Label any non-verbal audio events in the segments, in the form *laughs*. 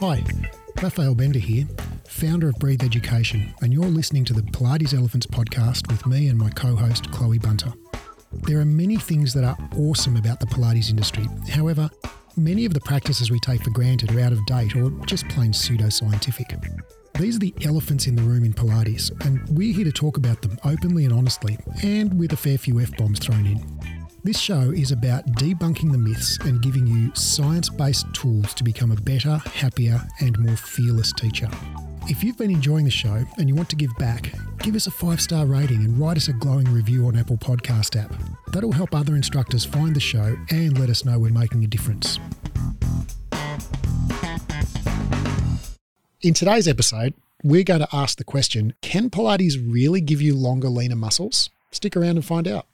Hi, Raphael Bender here, founder of Breathe Education, and you're listening to the Pilates Elephants podcast with me and my co host, Chloe Bunter. There are many things that are awesome about the Pilates industry. However, many of the practices we take for granted are out of date or just plain pseudoscientific. These are the elephants in the room in Pilates, and we're here to talk about them openly and honestly, and with a fair few F bombs thrown in. This show is about debunking the myths and giving you science based tools to become a better, happier, and more fearless teacher. If you've been enjoying the show and you want to give back, give us a five star rating and write us a glowing review on Apple Podcast app. That'll help other instructors find the show and let us know we're making a difference. In today's episode, we're going to ask the question Can Pilates really give you longer, leaner muscles? Stick around and find out.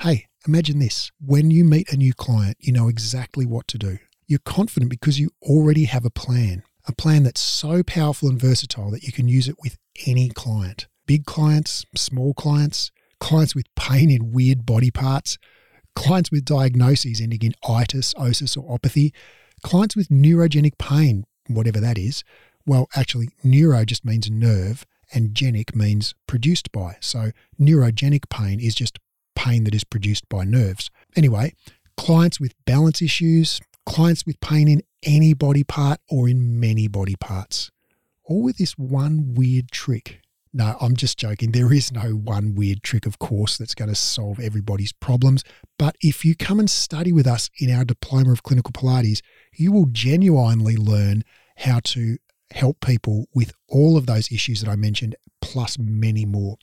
Hey, Imagine this when you meet a new client, you know exactly what to do. You're confident because you already have a plan, a plan that's so powerful and versatile that you can use it with any client big clients, small clients, clients with pain in weird body parts, clients with diagnoses ending in itis, osis, or opathy, clients with neurogenic pain, whatever that is. Well, actually, neuro just means nerve and genic means produced by. So, neurogenic pain is just pain that is produced by nerves. Anyway, clients with balance issues, clients with pain in any body part or in many body parts, all with this one weird trick. No, I'm just joking. There is no one weird trick, of course, that's going to solve everybody's problems. But if you come and study with us in our Diploma of Clinical Pilates, you will genuinely learn how to help people with all of those issues that I mentioned, plus many more.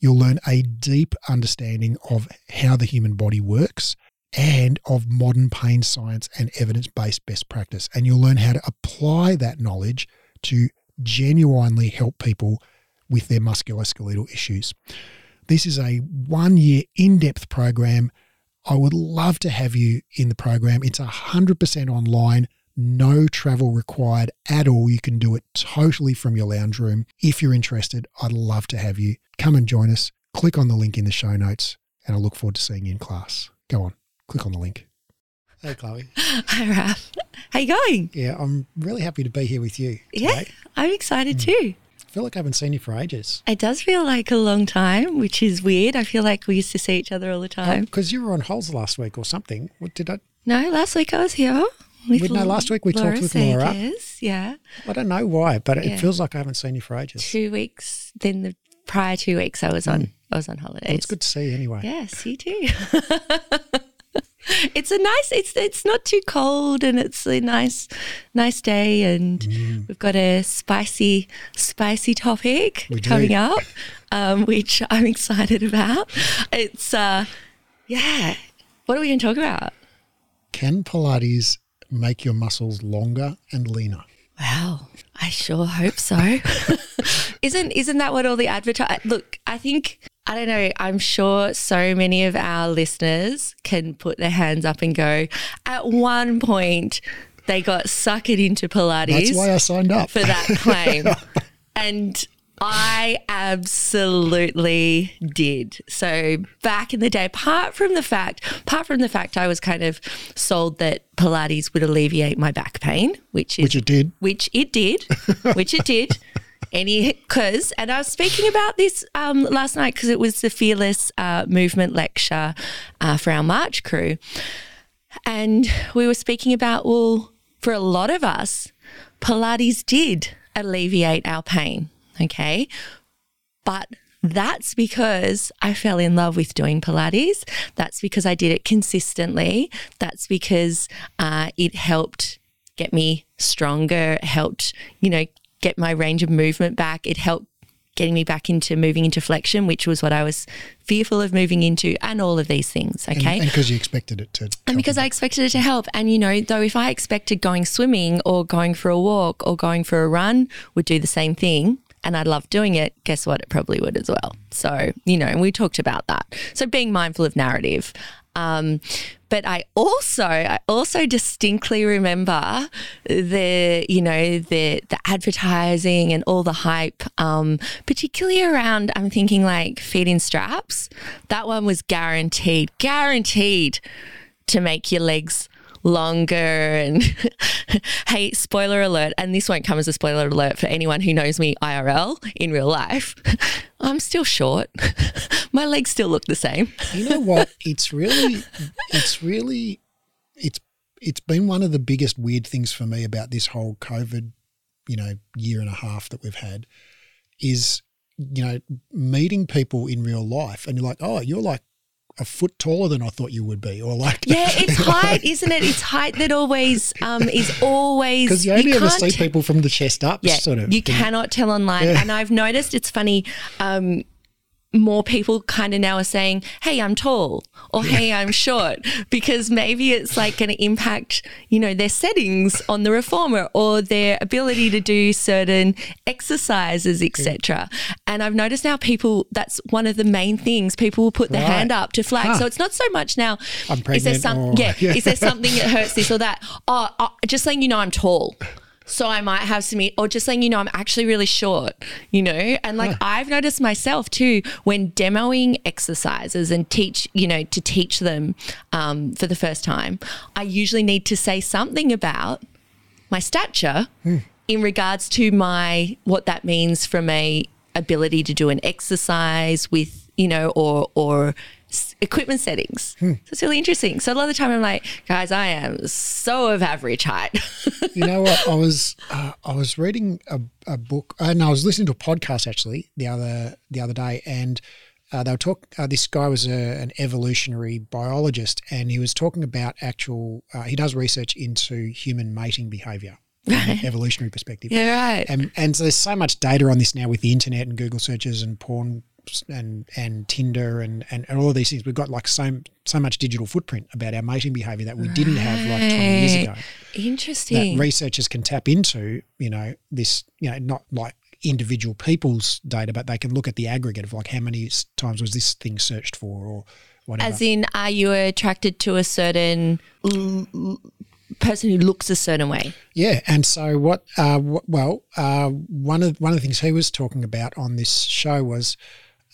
You'll learn a deep understanding of how the human body works and of modern pain science and evidence based best practice. And you'll learn how to apply that knowledge to genuinely help people with their musculoskeletal issues. This is a one year in depth program. I would love to have you in the program. It's 100% online no travel required at all. You can do it totally from your lounge room. If you're interested, I'd love to have you. Come and join us. Click on the link in the show notes, and I look forward to seeing you in class. Go on, click on the link. Hey, Chloe. *laughs* Hi, Raf. How you going? Yeah, I'm really happy to be here with you. Today. Yeah, I'm excited mm. too. I feel like I haven't seen you for ages. It does feel like a long time, which is weird. I feel like we used to see each other all the time. Because oh, you were on holes last week or something. What did I? No, last week I was here. We know last week we Laura talked with Laura. yeah. I don't know why, but it yeah. feels like I haven't seen you for ages. Two weeks. Then the prior two weeks I was on mm. I was on holidays. Well, it's good to see you anyway. Yes, you too. *laughs* it's a nice it's it's not too cold and it's a nice nice day and mm. we've got a spicy spicy topic coming up um, which i'm excited about it's uh yeah what are we going to talk about can pilates make your muscles longer and leaner. Wow, I sure hope so. *laughs* isn't isn't that what all the advertise? Uh, look, I think I don't know. I'm sure so many of our listeners can put their hands up and go. At one point, they got suckered into Pilates. That's why I signed up for that claim. *laughs* and I absolutely did. So back in the day, apart from the fact, apart from the fact I was kind of sold that Pilates would alleviate my back pain, which is which it did, which it did, *laughs* which it did. Any because, and I was speaking about this um, last night because it was the Fearless uh, Movement lecture uh, for our March crew, and we were speaking about well, for a lot of us, Pilates did alleviate our pain Okay. But that's because I fell in love with doing Pilates. That's because I did it consistently. That's because uh, it helped get me stronger, helped, you know, get my range of movement back. It helped getting me back into moving into flexion, which was what I was fearful of moving into, and all of these things. Okay. And because you expected it to. And because I expected it to help. And, you know, though, if I expected going swimming or going for a walk or going for a run would do the same thing, and I love doing it, guess what? It probably would as well. So, you know, and we talked about that. So being mindful of narrative. Um, but I also, I also distinctly remember the, you know, the the advertising and all the hype, um, particularly around. I'm thinking like feet in straps. That one was guaranteed, guaranteed to make your legs longer. And *laughs* hey, spoiler alert, and this won't come as a spoiler alert for anyone who knows me IRL in real life. *laughs* I'm still short. *laughs* My legs still look the same. You know what? It's really, it's really, it's it's been one of the biggest weird things for me about this whole COVID, you know, year and a half that we've had, is you know meeting people in real life, and you're like, oh, you're like a foot taller than I thought you would be, or like yeah, it's *laughs* height, isn't it? It's height that always um, is *laughs* always because you only you ever see people from the chest up, Yeah, sort of. you cannot tell online, Yeah. and I've noticed it's funny. Um, more people kind of now are saying, "Hey, I'm tall," or "Hey, I'm short," because maybe it's like going to impact, you know, their settings on the reformer or their ability to do certain exercises, etc. And I've noticed now people that's one of the main things people will put their Right. hand up to flag. Huh. So it's not so much now. I'm is there some? or- yeah, Yeah. *laughs* Is there something that hurts this or that? Oh, oh, just letting you know I'm tall. So I might have some, or just saying, you know I'm actually really short, you know? And like I've noticed myself too, when demoing exercises and teach, you know, to teach them um, for the first time, I usually need to say something about my stature in regards to my, what that means from a ability to do an exercise with, you know, or, or, Equipment settings. So it's really interesting. So a lot of the time I'm like, guys, I am so of average height. *laughs* you know what? I was uh, I was reading a, a book, and I was listening to a podcast actually the other the other day, and uh, they were talking. Uh, this guy was a, an evolutionary biologist, and he was talking about actual. Uh, he does research into human mating behavior from an evolutionary perspective. yeah, right. And, and so there's so much data on this now with the internet and Google searches and porn and and Tinder and, and, and all of these things. We've got like so so much digital footprint about our mating behavior that we didn't have like 20 years ago. That Interesting. researchers can tap into, you know, this, you know, not like individual people's data, but they can look at the aggregate of like how many times was this thing searched for or whatever. As in, are you attracted to a certain l- person who looks a certain way? Yeah, and so what? Uh, w- well, uh, one of one of the things he was talking about on this show was,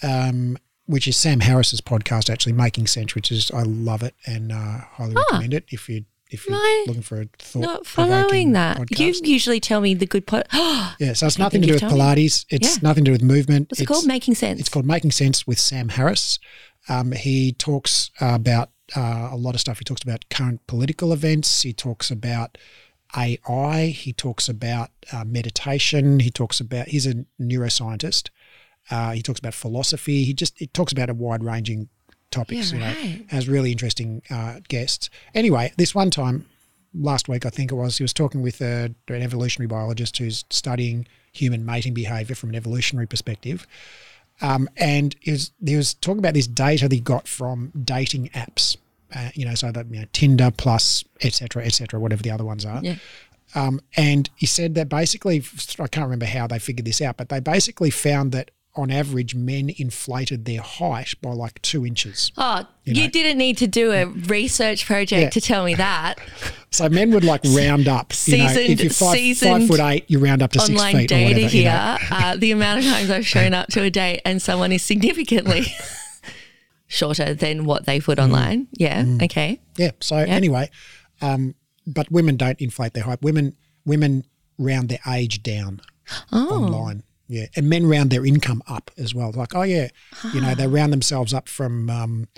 um, which is Sam Harris's podcast, actually making sense, which is I love it and uh, highly recommend it if you if you're No, looking for a thought. Not following that. Podcast. You usually tell me the good pod. *gasps* yeah, so it's nothing to do with you've me. Pilates. It's Yeah. nothing to do with movement. What's it it's, called? Making sense. It's called Making Sense with Sam Harris. Um, he talks about uh, a lot of stuff. He talks about current political events. He talks about AI. He talks about uh, meditation. He talks about, he's a neuroscientist. Uh, he talks about philosophy. He just, he talks about a wide ranging topics, Yeah, you know, has really interesting uh, guests. Anyway, this one time, last week, I think it was, he was talking with a, an evolutionary biologist who's studying human mating behavior from an evolutionary perspective. Um, and he was, he was talking about this data that he got from dating apps, uh, you know, so that, you know, Tinder plus, et cetera, et cetera, whatever the other ones are. Yeah. Um, and he said that basically, I can't remember how they figured this out, but they basically found that on average, men inflated their height by like two inches. Oh, You you, didn't need to do a research project Yeah. to tell me that. *laughs* So men would like round up. You know, if Seasoned- you're five, five foot eight, you round up to six feet or data whatever. you here. know. uh, the amount of times I've shown up to a date and someone is significantly *laughs* shorter than what they Mm. put online. Yeah. Okay. Yeah. So anyway, um, but women don't inflate their height. Women women round their age down Oh. online. Yeah, and men round their income up as well. Like, oh yeah, you know, they round themselves up from um,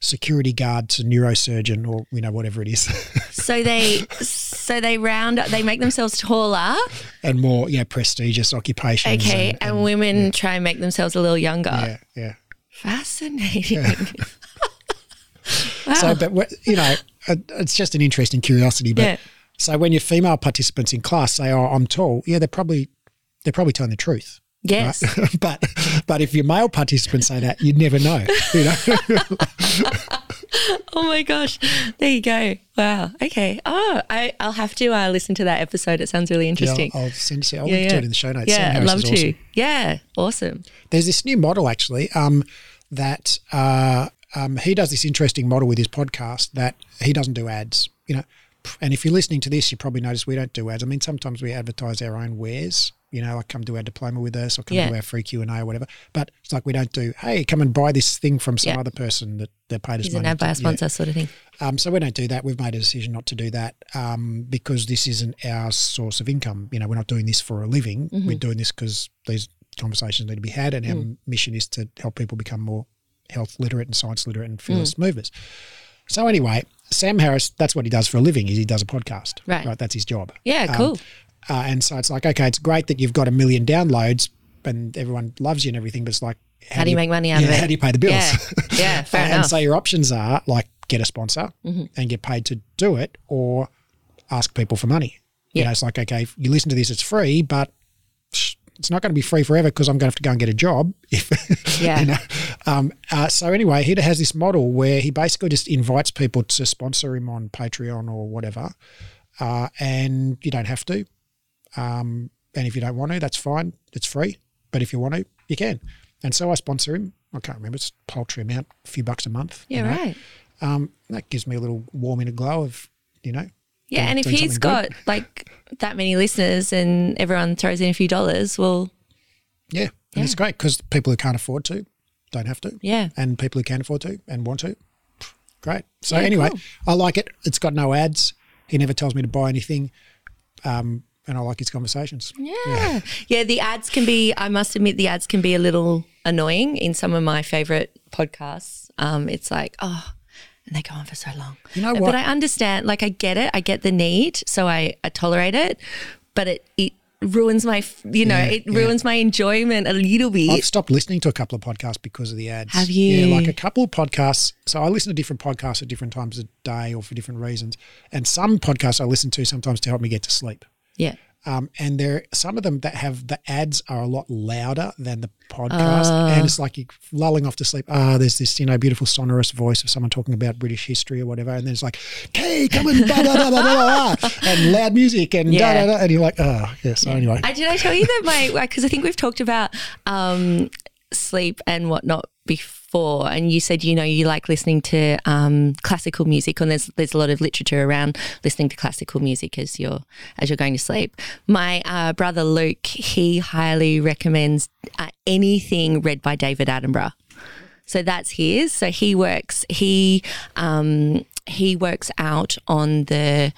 security guard to neurosurgeon or you know whatever it is, *laughs* So they so they round they make themselves taller. and more you know prestigious occupations. Okay. and, And, women try and make themselves a little younger. yeah, yeah. Fascinating. *laughs* wow. So, but you know, it's just an interesting curiosity. But Yeah. so when your female participants in class say, "Oh, I'm tall," yeah, they're probably they're probably telling the truth. yes. right? *laughs* but but if your male participants say that, you'd never know. You know, *laughs* Oh my gosh. There you go. Wow. Okay. Oh, I, I'll have to uh, listen to that episode. It sounds really Yeah, interesting. I'll, I'll send you. I'll link to it in the show notes. Yeah, I'd love to. awesome. Yeah, awesome. There's this new model actually um, that uh, um, he does this interesting model with his podcast that he doesn't do ads. You know, And if you're listening to this, you probably notice we don't do ads. I mean, sometimes we advertise our own wares. You know, like come do our diploma with us, or come Yeah. do our free Q and A or whatever. But it's like we don't do. Hey, come and buy this thing from some Yeah. other person that they paid us He's an money. ad by to- a sponsor sort of thing. Um, so we don't do that. We've made a decision not to do that um, because this isn't our source of income. You know, we're not doing this for a living. Mm-hmm. We're doing this because these conversations need to be had, and our Mm. mission is to help people become more health literate and science literate and Mm. fearless movers. So anyway, Sam Harris, that's what he does for a living. Is he does a podcast, Right. Right, that's his job. Yeah, Um, cool. Uh, and so it's like, okay, it's great that you've got a million downloads and everyone loves you and everything, but it's like, How do you make money *laughs* out yeah, of it? How do you pay the bills? Yeah, yeah, *laughs* fair and enough. so your options are like get a sponsor Mm-hmm. and get paid to do it, or ask people for money. You Yeah. know, it's like okay, if you listen to this, it's free, but it's not going to be free forever because I'm going to have to go and get a job. *laughs* If Yeah. you know. Um, uh, so anyway, he has this model where he basically just invites people to sponsor him on Patreon or whatever, uh, and you don't have to. Um, and if you don't want to, that's fine. It's free. But if you want to, you can. And so I sponsor him. I can't remember. It's a paltry amount, a few bucks a month. you yeah, know. right. Um, that gives me a little warm inner glow of, you know, Yeah, doing- and if he's got good. like that many listeners and everyone throws in a few dollars, well, yeah. And it's great because people who can't afford to don't have to. yeah, And people who can afford to and want to, great. So Yeah, anyway, cool. I like it. It's got no ads. He never tells me to buy anything. Um, and I like his conversations. yeah, yeah. The ads can be. I must admit, the ads can be a little annoying in some of my favorite podcasts. Um, it's like, oh, and they go on for so long. You know what? But? I understand. Like, I get it. I get the need, so I, I tolerate it. But it it ruins my, you know, Yeah, it yeah. ruins my enjoyment a little bit. I've stopped listening to a couple of podcasts because of the ads. Have you? Yeah, like a couple of podcasts. So I listen to different podcasts at different times of day or for different reasons. And some podcasts I listen to sometimes to help me get to sleep. Yeah. Um, and there some of them that have the ads are a lot louder than the podcast, Ah. and it's like you're lulling off to sleep. Ah, there's this you know beautiful sonorous voice of someone talking about British history or whatever, and then it's like, "Hey, come and blah blah blah blah,", blah and loud music and Yeah. da da da, and you're like, "Oh, yeah." So anyway, I did I tell you that my *laughs* because I think we've talked about um, sleep and whatnot before, and you said you know you like listening to um, classical music, and there's there's a lot of literature around listening to classical music as you're as you're going to sleep. My uh, brother Luke, he highly recommends uh, anything read by David Attenborough. So that's his. So he works. He um, he works out on the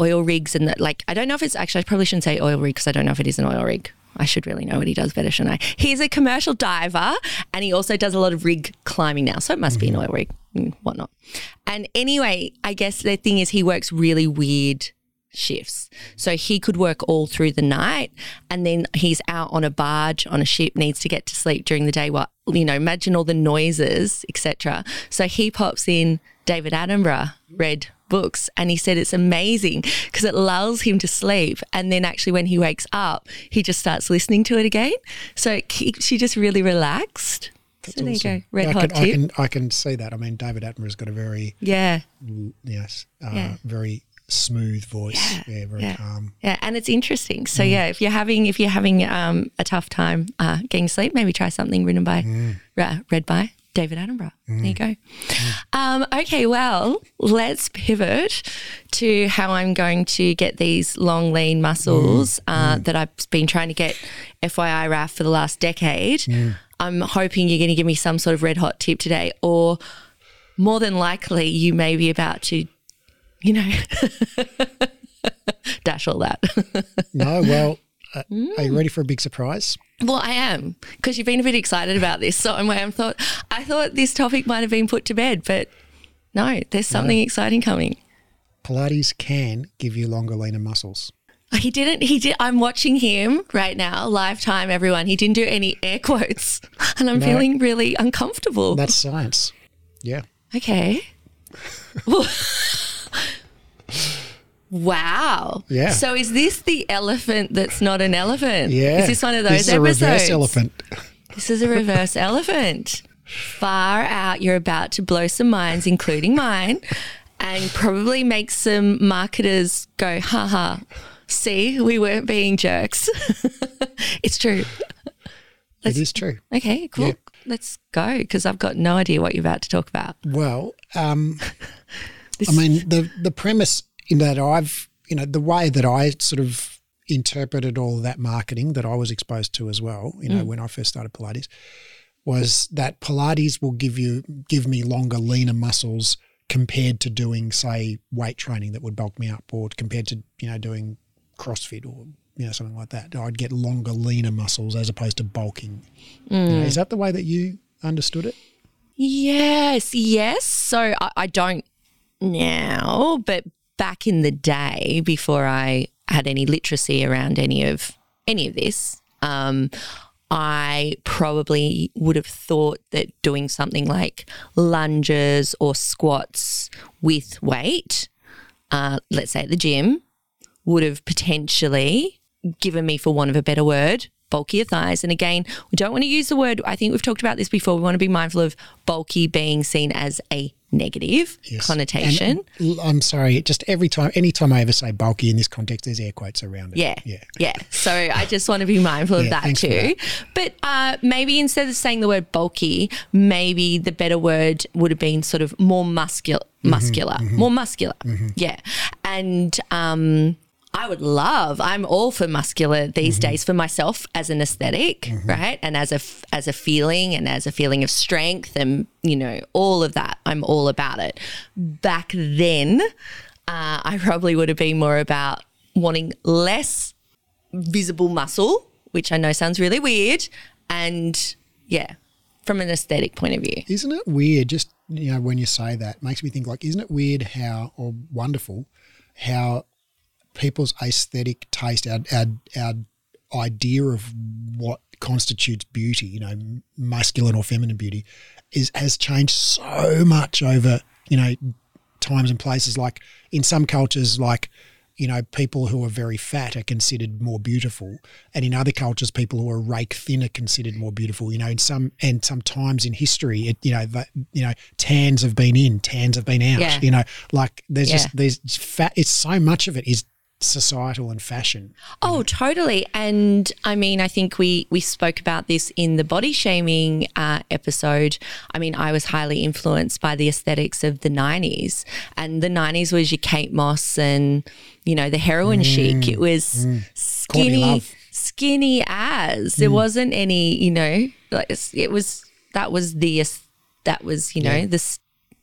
oil rigs and the, like. I don't know if it's actually. I probably shouldn't say oil rig because I don't know if it is an oil rig. I should really know what he does better, shouldn't I? He's a commercial diver and he also does a lot of rig climbing now. So it must be an mm-hmm. oil rig and whatnot. And anyway, I guess the thing is he works really weird shifts. So he could work all through the night and then he's out on a barge on a ship, needs to get to sleep during the day. What you know, imagine all the noises, etc. So he pops in David Attenborough read books and he said it's amazing because it lulls him to sleep and then actually when he wakes up he just starts listening to it again so it keeps you just really relaxed so there you go red I hot can, I tip can I can see that. I mean, David Attenborough's got a very yeah yes, uh, Yeah. very smooth voice. Yeah, Yeah, very yeah. calm. Yeah, and it's interesting. Mm. So yeah, if you're having if you're having um, a tough time uh, getting sleep, maybe try something written by Mm. uh, read by David Attenborough. There you go. Um, okay, well, let's pivot to how I'm going to get these long, lean muscles uh, that I've been trying to get FYI RAF for the last decade. I'm hoping you're going to give me some sort of red hot tip today, or more than likely, you may be about to, you know, *laughs* dash all that. No, well, *laughs* uh, are Mm. you ready for a big surprise? Well, I am because you've been a bit excited about this. So I'm, I thought I thought this topic might have been put to bed, but no, there's something exciting coming. Pilates can give you longer, leaner muscles. *laughs* He didn't. He did. I'm watching him right now, live time. Everyone. He didn't do any air quotes, *laughs* and I'm No. feeling really uncomfortable. That's science. Yeah. okay. Well- *laughs* wow. Yeah. So is this the elephant that's not an elephant? Yeah. Is this one of those This is a reverse elephant. This is a reverse *laughs* elephant. Far out, you're about to blow some minds, including mine, and probably make some marketers go, haha, see, we weren't being jerks. *laughs* it's true. It is true. Okay, cool. Yeah. Let's go because I've got no idea what you're about to talk about. Well, um, *laughs* I mean, the the premise in that I've, you know, the way that I sort of interpreted all of that marketing that I was exposed to as well, you know, mm. when I first started Pilates, was that Pilates will give you give me longer, leaner muscles compared to doing, say, weight training that would bulk me up, or compared to you know doing CrossFit or you know something like that. I'd get longer, leaner muscles as opposed to bulking. You know, mm. is that the way that you understood it? Yes, yes. So I, I don't now, but back in the day, before I had any literacy around any of any of this, um, I probably would have thought that doing something like lunges or squats with weight, uh, let's say at the gym, would have potentially given me, for want of a better word, bulkier thighs. And again, we don't want to use the word, I think we've talked about this before. We want to be mindful of bulky being seen as a negative Yes. connotation. And I'm sorry, just every time, anytime I ever say bulky in this context, there's air quotes around it. Yeah. Yeah. Yeah. So I just want to be mindful of Yeah, that too. But uh, maybe instead of saying the word bulky, maybe the better word would have been sort of more muscular, Mm-hmm, muscular, more muscular. Yeah. And um, I would love, I'm all for muscular these Mm-hmm. days for myself as an esthetic right? And as a, as a feeling and as a feeling of strength and, you know, all of that. I'm all about it. Back then, uh, I probably would have been more about wanting less visible muscle, which I know sounds really weird. And yeah, from an aesthetic point of view. Isn't it weird? Just you know, when you say that, makes me think like, isn't it weird how or wonderful how people's aesthetic taste, our our, our idea of what constitutes beauty, you know, masculine or feminine beauty, is has changed so much over you know times and places. Like in some cultures, like you know, people who are very fat are considered more beautiful, and in other cultures, people who are rake thin are considered more beautiful. You know, in some and sometimes in history, it you know, that you know, tans have been in, tans have been out. Yeah. You know, like there's Yeah. just there's fat. It's so much of it is societal and fashion. Oh, totally. And I mean, I think we we spoke about this in the body shaming uh, episode. I mean, I was highly influenced by the aesthetics of the '90s, and the '90s was your Kate Moss and you know the heroin mm. chic. It was mm. skinny, skinny as. There mm. wasn't any, you know, like it was that was the that was you know Yeah. the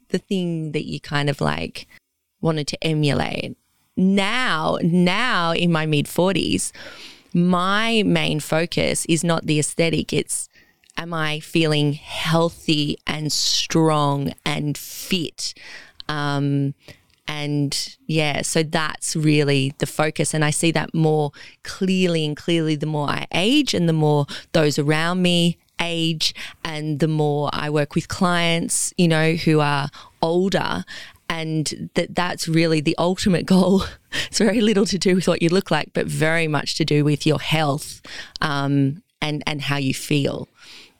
the thing that you kind of like wanted to emulate now now in my mid 40s my main focus is not the aesthetic it's am i feeling healthy and strong and fit? Um and yeah so that's really the focus and i see that more clearly and clearly the more i age and the more those around me age and the more i work with clients you know who are older and that that's really the ultimate goal. *laughs* It's very little to do with what you look like, but very much to do with your health um, and and how you feel.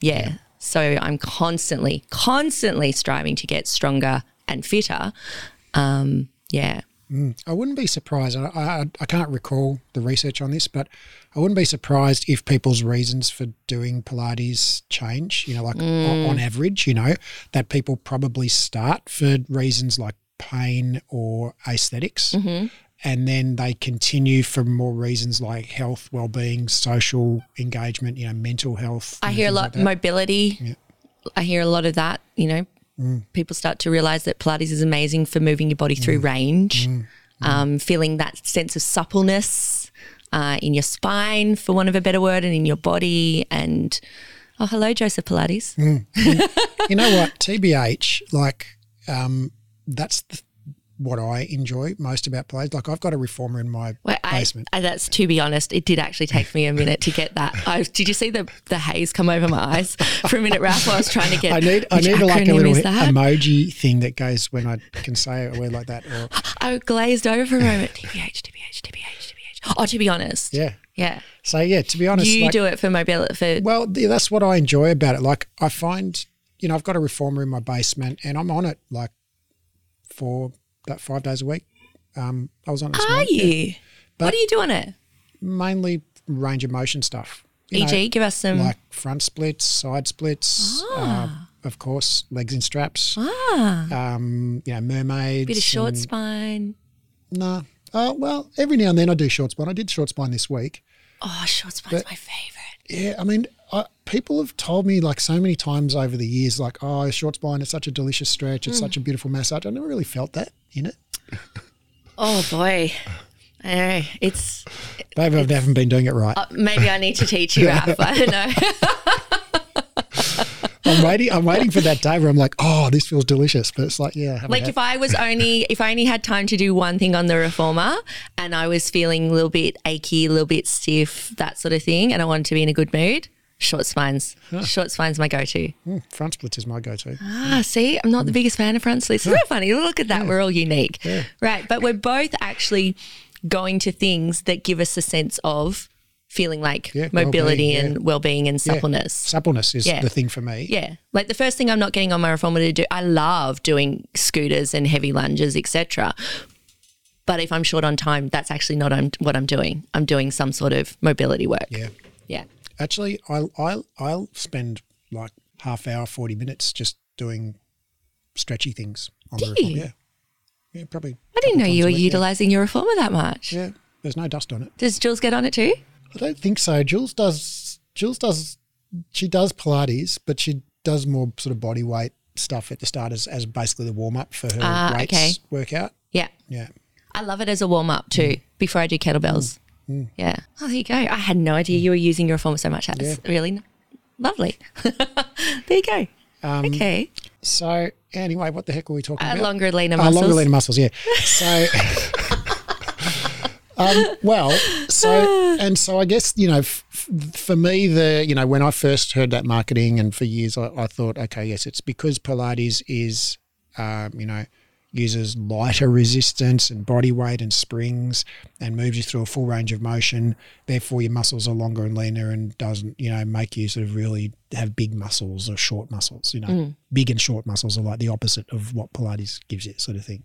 Yeah. So I'm constantly, constantly striving to get stronger and fitter. Um, yeah. I wouldn't be surprised. I, I, I can't recall the research on this, but I wouldn't be surprised if people's reasons for doing Pilates change. You know, like o- on average, you know, that people probably start for reasons like pain or aesthetics. And then they continue for more reasons like health, well-being, social engagement, you know, mental health. I hear a lot like mobility. I hear a lot of that. You know, Mm. people start to realize that Pilates is amazing for moving your body Mm. through range, Um, feeling that sense of suppleness uh, in your spine, for want of a better word, and in your body. And oh, hello, Joseph Pilates. Mm. you know what tbh like um that's the, what i enjoy most about Pilates. like i've got a reformer in my Well, basement I, that's to be honest, it did actually take me a minute to get that. I, did you see the the haze come over my eyes for a minute, Raf? While I was trying to get. I need I need like a little emoji thing that goes when I can say a word like that. Or *gasps* I glazed over for a moment. TBH, TBH, TBH, TBH. Oh, to be honest, yeah. yeah. So yeah, to be honest, You like, do it for mobility. For well, that's what I enjoy about it. Like I find, you know, I've got a reformer in my basement, and I'm on it like for that five days a week. Um, I was on it. are morning, yeah. you? But- what are you doing it? Mainly range of motion stuff. You know, E.g., give us some. like front splits, side splits, uh, of course, legs in straps. ah, Um, you know, mermaids. bit of short and- spine. No. Uh, well, every now and then I do short spine. I did short spine this week. Oh, short spine's my favorite. Yeah, I mean, I, people have told me like so many times over the years, like, oh, short spine is such a delicious stretch. It's such a beautiful massage. I never really felt that in it. Oh boy, I know it's. Maybe I haven't been doing it right. Uh, maybe I need to teach you, *laughs* Raf. I don't know. *laughs* I'm waiting. I'm waiting for that day where I'm like, oh, this feels delicious. But it's like, yeah, Like had- if I was only if I only had time to do one thing on the reformer and I was feeling a little bit achy, a little bit stiff, that sort of thing, and I wanted to be in a good mood, short spines. Short spines my go to. Mm, front splits is my go-to. Ah, see, I'm not the biggest fan of front splits. Isn't that funny? Look at that. We're all unique. Right. But we're both actually going to things that give us a sense of feeling like Yeah, mobility well-being, and yeah. well-being and Yeah. suppleness. Suppleness is the thing for me. Yeah. Like the first thing I'm not getting on my reformer to do, I love doing scooters and heavy lunges, etc. But if I'm short on time, that's actually not what I'm doing. I'm doing some sort of mobility work. Yeah. Yeah. Actually, I'll I'll I'll spend like half hour, forty minutes just doing stretchy things on the reformer. you? Yeah, yeah, probably. I didn't know you were utilizing your reformer that much. Yeah, there's no dust on it. Does Jules get on it too? I don't think so. Jules does. Jules does. She does Pilates, but she does more sort of body weight stuff at the start as, as basically the warm up for her Ah, weights okay. workout. Yeah. Yeah. I love it as a warm up too before I do kettlebells. Mm. Yeah. Oh, there you go. I had no idea you were using your reformer so much. That's really n- lovely. *laughs* there you go. Um, okay. So anyway, what the heck were we talking Uh, about? longer leaner Uh, muscles. longer lean muscles, yeah. *laughs* So, um, *laughs* well, so *sighs* and so, I guess you know, f- for me, the you know, when I first heard that marketing, and for years, I, I thought, okay, yes, it's because Pilates is, um, you know, uses lighter resistance and body weight and springs, and moves you through a full range of motion. Therefore, your muscles are longer and leaner, and doesn't you know make you sort of really have big muscles or short muscles. You know, big and short muscles are like the opposite of what Pilates gives you, sort of thing.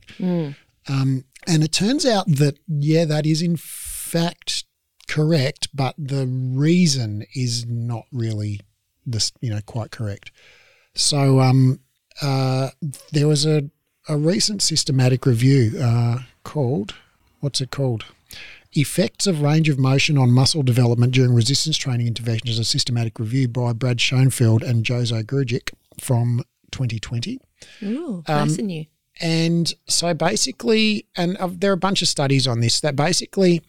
Um, and it turns out that, yeah, that is in fact correct, but the reason is not really this, you know, quite correct. So um, uh, there was a, a recent systematic review uh, called, what's it called? Effects of range of motion on muscle development during resistance training interventions, a systematic review by Brad Schoenfeld and Jozo Grgic from 2020. Ooh, Um, nice and new. And so basically, and uh, there are a bunch of studies on this that basically,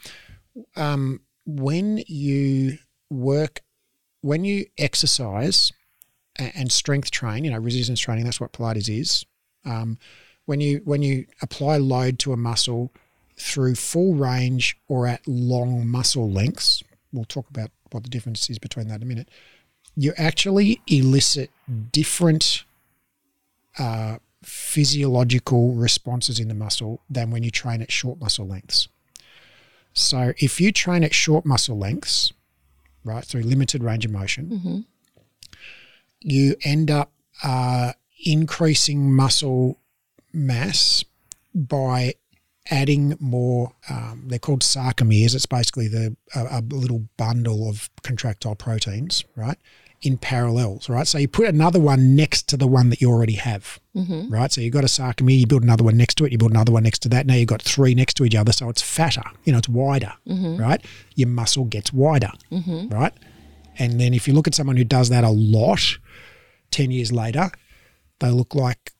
um, when you work, when you exercise and, strength train, you know, resistance training, that's what Pilates is. Um, when you when you apply load to a muscle through full range or at long muscle lengths, we'll talk about what the difference is between that in a minute. You actually elicit different uh, physiological responses in the muscle than when you train at short muscle lengths. So if you train at short muscle lengths, right, through limited range of motion, you end up uh, increasing muscle mass by adding more. Um, they're called sarcomeres. It's basically the a, a little bundle of contractile proteins, right, in parallels, right. So you put another one next to the one that you already have, mm-hmm. right. So you've got a sarcomere, you build another one next to it, you build another one next to that. Now you've got three next to each other, so it's fatter. You know, it's wider, mm-hmm. right. Your muscle gets wider, mm-hmm. right. And then if you look at someone who does that a lot, ten years later, they look like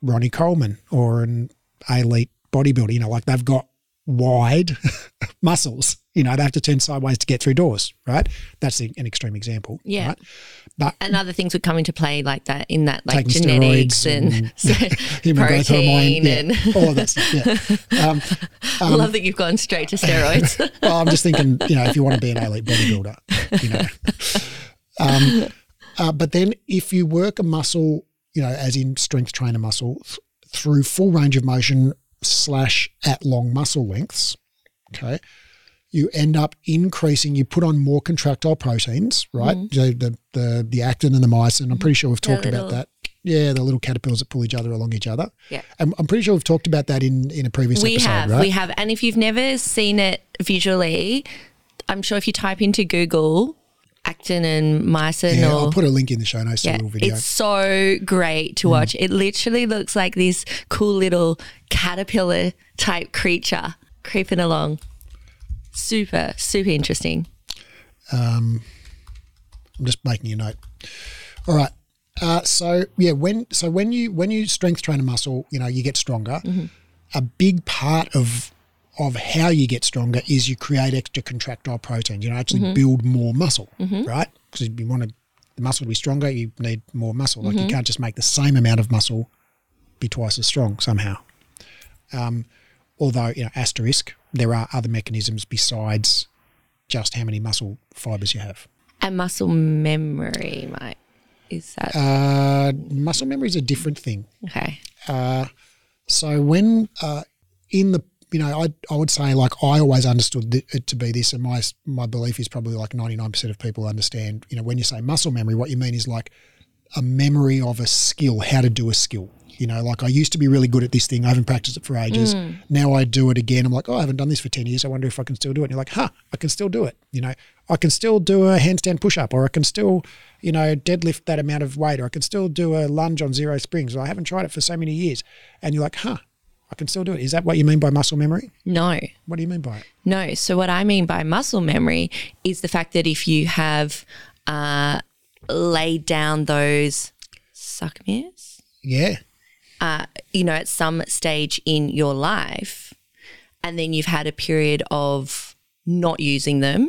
Ronnie Coleman or an elite bodybuilder. You know, like they've got wide *laughs* muscles. You know, they have to turn sideways to get through doors, right? That's an extreme example. Yeah. Right? But And other things would come into play like that in that, like genetics and, and *laughs* human growth hormone, yeah, and all of that stuff. Yeah. *laughs* Um, I love that you've gone straight to steroids. *laughs* well, I'm just thinking, you know, if you want to be an elite bodybuilder, you know. Um, uh, but then if you work a muscle, you know, as in strength trainer muscle, th- through full range of motion slash at long muscle lengths, okay, you end up increasing. You put on more contractile proteins, right? So the the the actin and the myosin. I'm pretty sure we've. Talked about that. Yeah, the little caterpillars that pull each other along each other. Yeah. I'm, I'm pretty sure we've talked about that in in a previous episode. we episode, have, right? we have. And if you've never seen it visually, I'm sure if you type into Google actin and myosin Yeah, or I'll put a link in the show notes yeah, a little video. it's so great Mm. to watch. It literally looks like this cool little caterpillar type creature creeping along. Super, super interesting. Um, I'm just making a note. All right. Uh, so yeah, when so when you when you strength train a muscle, you know you get stronger. Mm-hmm. A big part of of how you get stronger is you create extra contractile protein. You know, actually Mm-hmm. build more muscle, right? Because you want to, the muscle to be stronger, you need more muscle. Like Mm-hmm. you can't just make the same amount of muscle be twice as strong somehow. Um, although you know, asterisk, there are other mechanisms besides just how many muscle fibers you have. And muscle memory, Mike. Is that Uh, muscle memory is a different thing. okay? So when uh, in the you know I I would say like I always understood it to be this, and my my belief is probably like ninety nine percent of people understand. You know when you say muscle memory, what you mean is like a memory of a skill, how to do a skill. You know, like I used to be really good at this thing. I haven't practiced it for ages. Now I do it again. I'm like, oh, I haven't done this for 10 years. I wonder if I can still do it. And you're like, huh, I can still do it. You know, I can still do a handstand push up or I can still, you know, deadlift that amount of weight or I can still do a lunge on zero springs. Or I haven't tried it for so many years. And you're like, huh, I can still do it. Is that what you mean by muscle memory? No, What do you mean by it? no. So what I mean by muscle memory is the fact that if you have uh, laid down those sarcomeres, Yeah. Uh, you know, at some stage in your life, and then you've had a period of not using them,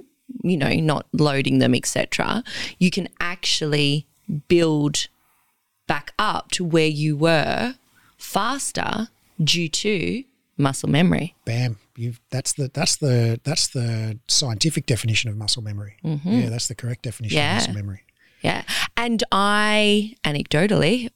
you know, not loading them, etc., you can actually build back up to where you were faster due to muscle memory. Bam. You've that's the that's the that's the scientific definition of muscle memory. Mm-hmm. Yeah, that's the correct definition Yeah. of muscle memory. Yeah. And I anecdotally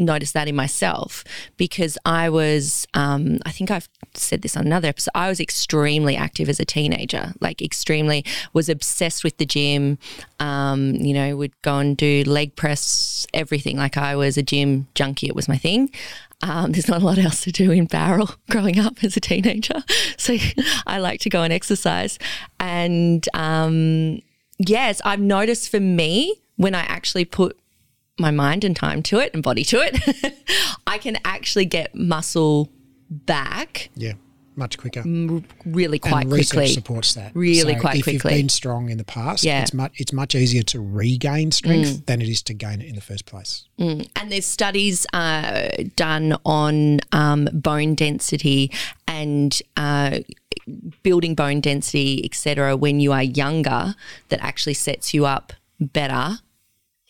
noticed that in myself because I was, um, I think I've said this on another episode, I was extremely active as a teenager, like extremely, was obsessed with the gym, um, you know, would go and do leg press, everything. Like I was a gym junkie, it was my thing. Um, there's not a lot else to do in Bowral *laughs* growing up as a teenager. *laughs* So I like to go and exercise. And um, yes, I've noticed for me when I actually put my mind and time to it and body to it, *laughs* I can actually get muscle back Yeah. Much quicker. really quite and research quickly. supports that. Really So quite if quickly. If you've been strong in the past, Yeah. Mm. it's much it's much easier to regain strength than it is to gain it in the first place. And there's studies uh, done on um, bone density and uh, building bone density, etc. When you are younger, that actually sets you up better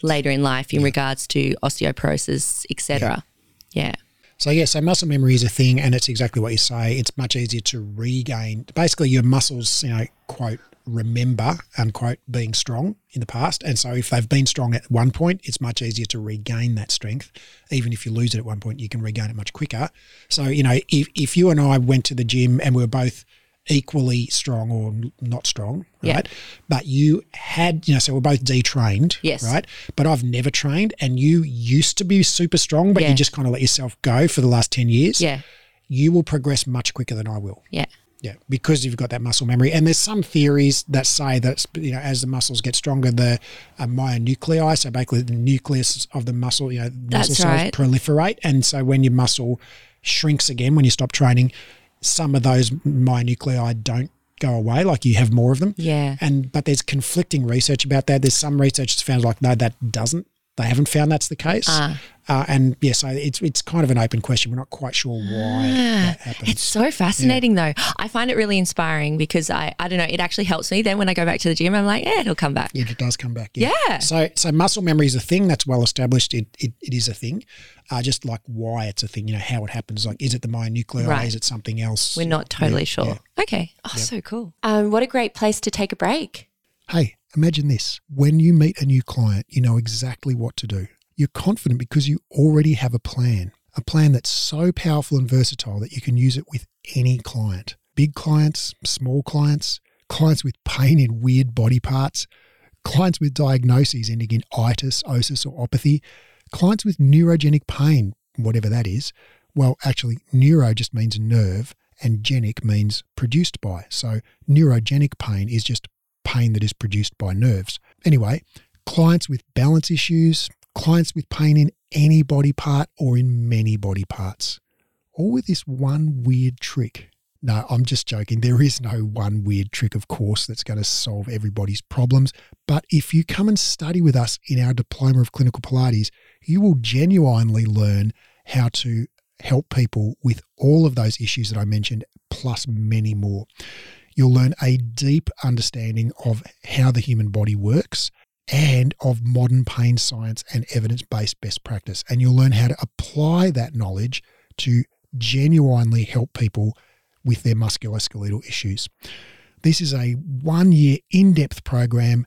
later in life in regards to osteoporosis, etc. Yeah. So yeah, so muscle memory is a thing, and it's exactly what you say. It's much easier to regain. Basically, your muscles, you know, quote remember unquote being strong in the past, and so if they've been strong at one point, it's much easier to regain that strength. Even if you lose it at one point, you can regain it much quicker. So you know, if if you and I went to the gym and we were both equally strong or not strong, Yeah. right? But you had, you know, so we're both detrained, Yes. right? But I've never trained, and you used to be super strong, but Yeah. you just kind of let yourself go for the last 10 years, Yeah. you will progress much quicker than I will. Yeah. Yeah, because you've got that muscle memory. And there's some theories that say that, you know, as the muscles get stronger, the uh, myonuclei, so basically the nucleus of the muscle, you know, muscle That's cells right. proliferate. And so when your muscle shrinks again, when you stop training, some of those myonuclei don't go away, like you have more of them. Yeah. And but there's conflicting research about that. There's some research that's found like no, that doesn't. They haven't found that's the case. Ah. Uh, and yeah, so it's it's kind of an open question. We're not quite sure why that happens. It's so fascinating though. I find it really inspiring because I, I don't know, it actually helps me. Then when I go back to the gym, I'm like, yeah, it'll come back. Yeah, it does come back. Yeah. Yeah. So so muscle memory is a thing that's well established. It it, it is a thing. Uh, just like why it's a thing, you know, how it happens. Like, is it the myonuclei? Right. Is it something else? We're not totally Yeah, sure. yeah. Okay. Oh, so cool. Um, what a great place to take a break. Hey, imagine this. When you meet a new client, you know exactly what to do. You're confident because you already have a plan, a plan that's so powerful and versatile that you can use it with any client. Big clients, small clients, clients with pain in weird body parts, clients with diagnoses ending in itis, osis, or opathy, clients with neurogenic pain, whatever that is. Well, actually, neuro just means nerve and genic means produced by. So, neurogenic pain is just pain that is produced by nerves. Anyway, clients with balance issues, clients with pain in any body part or in many body parts, all with this one weird trick. No, I'm just joking. There is no one weird trick, of course, that's going to solve everybody's problems. But if you come and study with us in our Diploma of Clinical Pilates, you will genuinely learn how to help people with all of those issues that I mentioned, plus many more. You'll learn a deep understanding of how the human body works and of modern pain science and evidence based best practice. And you'll learn how to apply that knowledge to genuinely help people with their musculoskeletal issues. This is a one year in depth program.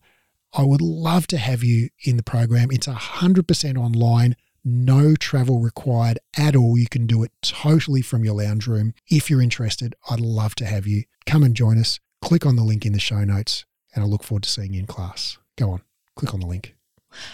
I would love to have you in the program. It's 100% online, no travel required at all. You can do it totally from your lounge room. If you're interested, I'd love to have you. Come and join us. Click on the link in the show notes, and I look forward to seeing you in class. Go on, click on the link.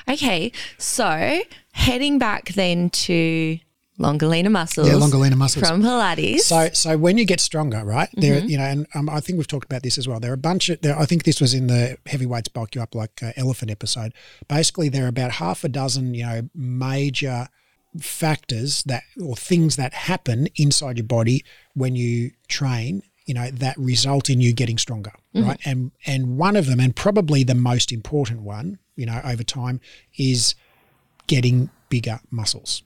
Okay, so heading back then to longer leaner muscles. Yeah, longer leaner muscles from Pilates. So, so when you get stronger, right? There, you know, and um, I think we've talked about this as well. There are a bunch of. There, I think this was in the heavyweights bulk you up like uh, elephant episode. Basically, there are about half a dozen, you know, major factors that or things that happen inside your body when you train you know that result in you getting stronger right and and one of them and probably the most important one you know over time is getting bigger muscles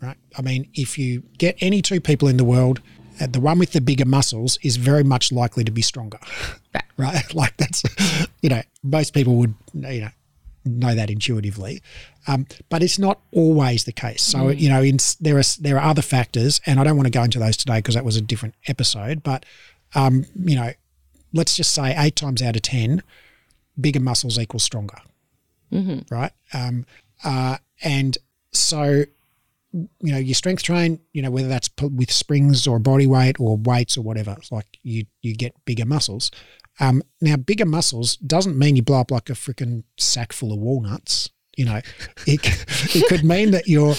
right? I mean, if you get any two people in the world, uh, the one with the bigger muscles is very much likely to be stronger, *laughs* Right. *laughs* Like that's, you know, most people would, you know, know that intuitively, um, but it's not always the case. So you know, in, there are there are other factors, and I don't want to go into those today because that was a different episode. But um, you know, let's just say eight times out of ten, bigger muscles equals stronger, right? Um, uh, and so you know, you strength train, you know, whether that's p- with springs or body weight or weights or whatever, it's like you you get bigger muscles. Um, now, bigger muscles doesn't mean you blow up like a freaking sack full of walnuts. You know, *laughs* it it could mean that your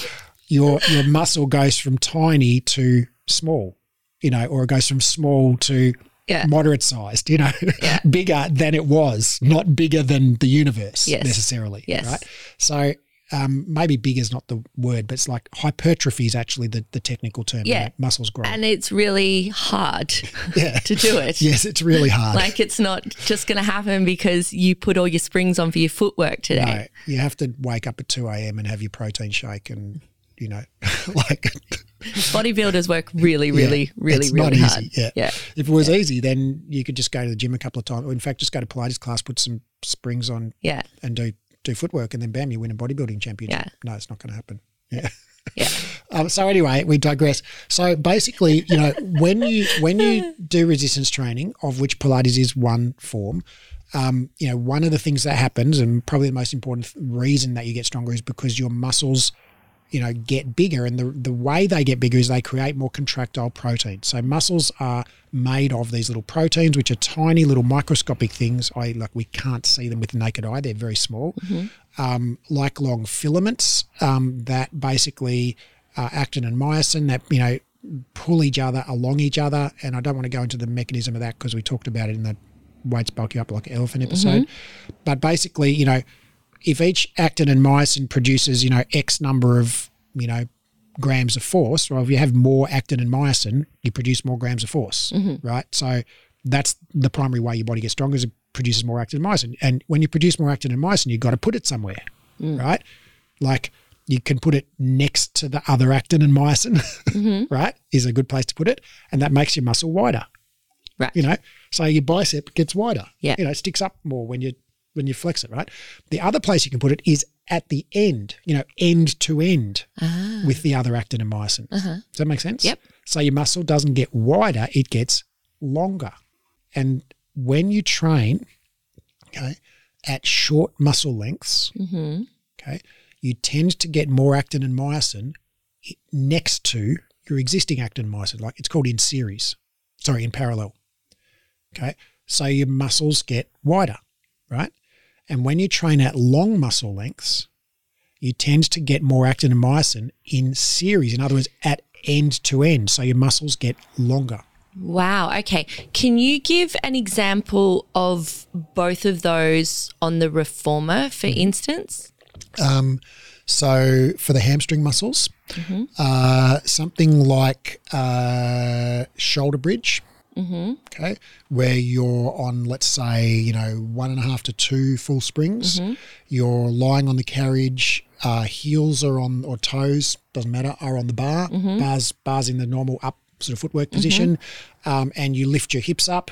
your your muscle goes from tiny to small. You know, or it goes from small to Yeah. moderate sized. You know, *laughs* bigger than it was, not bigger than the universe Yes. necessarily. Yes. Right. So um, maybe big is not the word, but it's like hypertrophy is actually the, the technical term. you Yeah. know, muscles grow. and it's really hard *laughs* yeah. to do it. *laughs* yes, it's really hard. Like it's not just going to happen because you put all your springs on for your footwork today. no, you have to wake up at 2 a.m. and have your protein shake and, you know, *laughs* like Bodybuilders work really, really, Yeah, really, it's really not hard. easy. Yeah. yeah. if it was easy, then you could just go to the gym a couple of times. Or in fact, just go to Pilates class, put some springs on Yeah. and do, do footwork, and then bam, you win a bodybuilding championship. Yeah. No, it's not going to happen. *laughs* Yeah. Yeah. *laughs* Um, so anyway, we digress. So basically, you know, when you when you *laughs* do resistance training, of which Pilates is one form, um, you know, one of the things that happens, and probably the most important th- reason that you get stronger is because your muscles, you know, get bigger, and the the way they get bigger is they create more contractile protein. So muscles are made of these little proteins, which are tiny little microscopic things. I like we can't see them with the naked eye; they're very small um, like long filaments um, that basically uh, actin and myosin that you know pull each other along each other. And I don't want to go into the mechanism of that because we talked about it in the weights bulk you up like elephant episode. But basically, you know, if each actin and myosin produces you know X number of you know grams of force, well, if you have more actin and myosin, you produce more grams of force, mm-hmm. right? So that's the primary way your body gets stronger is it produces more actin and myosin. And when you produce more actin and myosin, you've got to put it somewhere, mm. right? Like you can put it next to the other actin and myosin, *laughs* mm-hmm. right? Is a good place to put it. And that makes your muscle wider, Right. you know? So your bicep gets wider, Yeah. you know, it sticks up more when you when you flex it, right? The other place you can put it is at the end, you know, end to end Ah. with the other actin and myosin. Uh-huh. Does that make sense? Yep. So your muscle doesn't get wider, it gets longer. And when you train, okay, at short muscle lengths, Mm-hmm. okay, you tend to get more actin and myosin next to your existing actin and myosin. Like it's called in series, sorry, in parallel. Okay. So your muscles get wider, right? And when you train at long muscle lengths, you tend to get more actin and myosin in series. In other words, at end to end. So your muscles get longer. Wow. Okay. Can you give an example of both of those on the reformer, for instance? Um, So for the hamstring muscles, uh, something like uh, shoulder bridge, okay, where you're on, let's say, you know, one and a half to two full springs. You're lying on the carriage, uh, heels are on or toes doesn't matter are on the bar, bars bars in the normal up sort of footwork position, um, and you lift your hips up,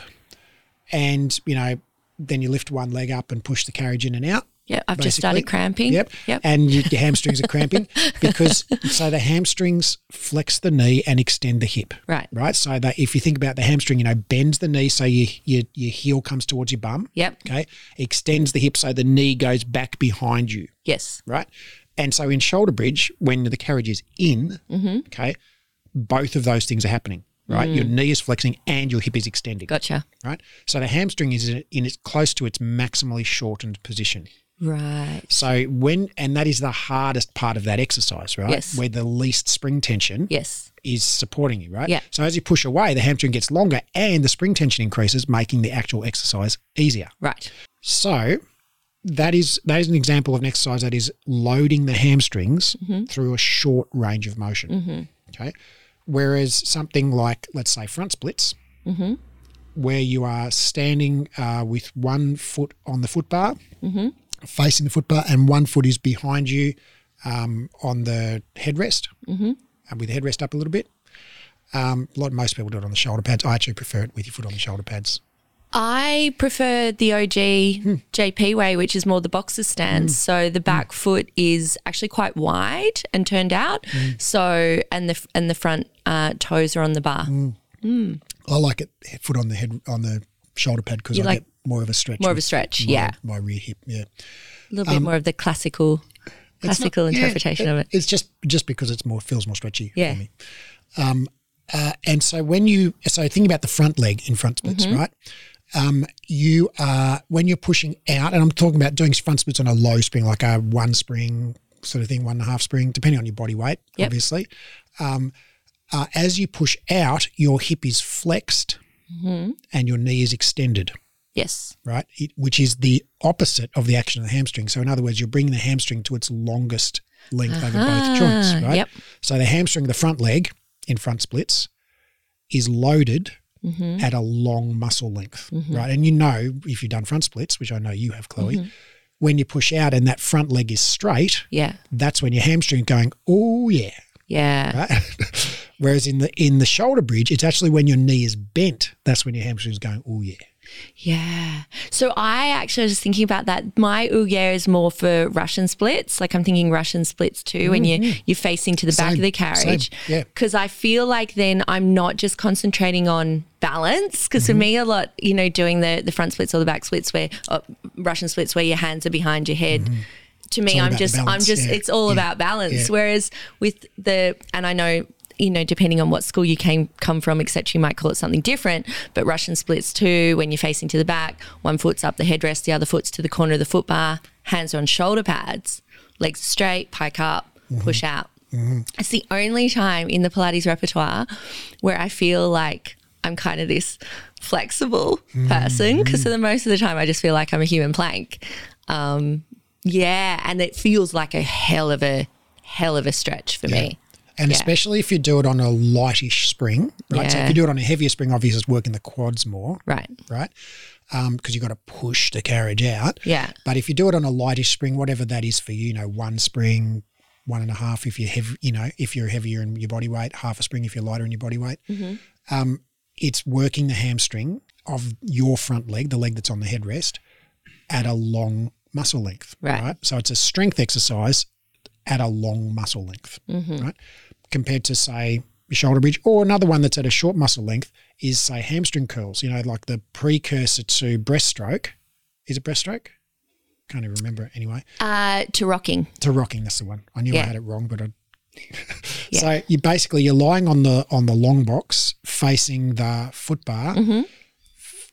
and you know, then you lift one leg up and push the carriage in and out. Yeah, I've just started cramping. Yep. Yep. And you, your *laughs* hamstrings are cramping because so the hamstrings flex the knee and extend the hip. Right. Right. So that if you think about the hamstring, you know, bends the knee so your your, your heel comes towards your bum. Yep. Okay. Extends the hip so the knee goes back behind you. Yes. Right. And so in shoulder bridge, when the carriage is in, Mm-hmm. okay, both of those things are happening. Right. Your knee is flexing and your hip is extending. Mm. Gotcha. Right. So the hamstring is in its close to its maximally shortened position. Right. So when and that is the hardest part of that exercise, right? Yes. Where the least spring tension Yes. is supporting you, right? Yeah. So as you push away, the hamstring gets longer and the spring tension increases, making the actual exercise easier. Right. So that is that is an example of an exercise that is loading the hamstrings mm-hmm. through a short range of motion. Mm-hmm. Okay. Whereas something like, let's say, front splits, mm-hmm. where you are standing uh, with one foot on the foot bar, facing the foot bar, and one foot is behind you um, on the headrest, mm-hmm. and with the headrest up a little bit. Um, a lot most people do it on the shoulder pads. I actually prefer it with your foot on the shoulder pads. I prefer the OG Hmm. JP way, which is more the boxer stance. So the back foot is actually quite wide and turned out. Hmm. So and the and the front uh, toes are on the bar. Hmm. I like it foot on the head on the shoulder pad because I like get more of a stretch. more of a stretch, my- yeah. my rear hip. Yeah, A little bit more of the classical Um, It's not- classical yeah, interpretation of it. It's just just because it's more feels more stretchy Yeah. for me. Um, uh, and so when you so think about the front leg in front splits, Mm-hmm. right? Um, you are when you're pushing out, and I'm talking about doing front splits on a low spring, like a one spring sort of thing, one and a half spring, depending on your body weight, Yep. obviously. Um, uh, as you push out, your hip is flexed Mm-hmm. and your knee is extended Yes. right? It, which is the opposite of the action of the hamstring. So, in other words, you're bringing the hamstring to its longest length over both joints, right? yep. So, the hamstring, the front leg in front splits, is loaded Mm-hmm. at a long muscle length, right? And you know, if you've done front splits, which I know you have, Chloe, Mm-hmm. when you push out and that front leg is straight, Yeah. that's when your hamstring going, oh yeah, Yeah. right? *laughs* Whereas in the in the shoulder bridge, it's actually when your knee is bent, that's when your hamstring's going, oh yeah. Yeah. So I actually was thinking about that. My Uge is more for Russian splits. Like I'm thinking Russian splits too when you you're facing to the back of the carriage. same, yeah. Because I feel like then I'm not just concentrating on balance. Because Mm-hmm. for me, a lot, you know, doing the the front splits or the back splits where uh, Russian splits where your hands are behind your head. To me, Mm-hmm. all I'm just, I'm balance, just, it's all yeah, about balance. yeah. Whereas with the, and I know you know, depending on what school you came come from, etc., you might call it something different. But Russian splits too, when you're facing to the back, one foot's up the headrest, the other foot's to the corner of the foot bar, hands are on shoulder pads, legs straight, pike up, mm-hmm. push out. Mm-hmm. It's the only time in the Pilates repertoire where I feel like I'm kind of this flexible mm-hmm. person because for the most of the time I just feel like I'm a human plank. Um, yeah, and it feels like a hell of a hell of a stretch for me. And Yeah. especially if you do it on a lightish spring, right? So if you do it on a heavier spring, obviously it's working the quads more, Right. right? Because you've got to push the carriage out. Yeah. But if you do it on a lightish spring, whatever that is for you, you know, one spring, one and a half if you're heavy, you know, if you're heavier in your body weight, half a spring if you're lighter in your body weight. Mm-hmm. Um, it's working the hamstring of your front leg, the leg that's on the headrest, at a long muscle length. Right. So it's a strength exercise at a long muscle length. Mm-hmm. Right. Compared to say your shoulder bridge, or another one that's at a short muscle length is say hamstring curls. You know, like the precursor to breaststroke. Is it breaststroke? Can't even remember it anyway. Uh, to rocking. To rocking, that's the one. I knew I had it wrong, but I. *laughs* Yeah. So you basically you're lying on the on the long box facing the foot bar. Mm-hmm.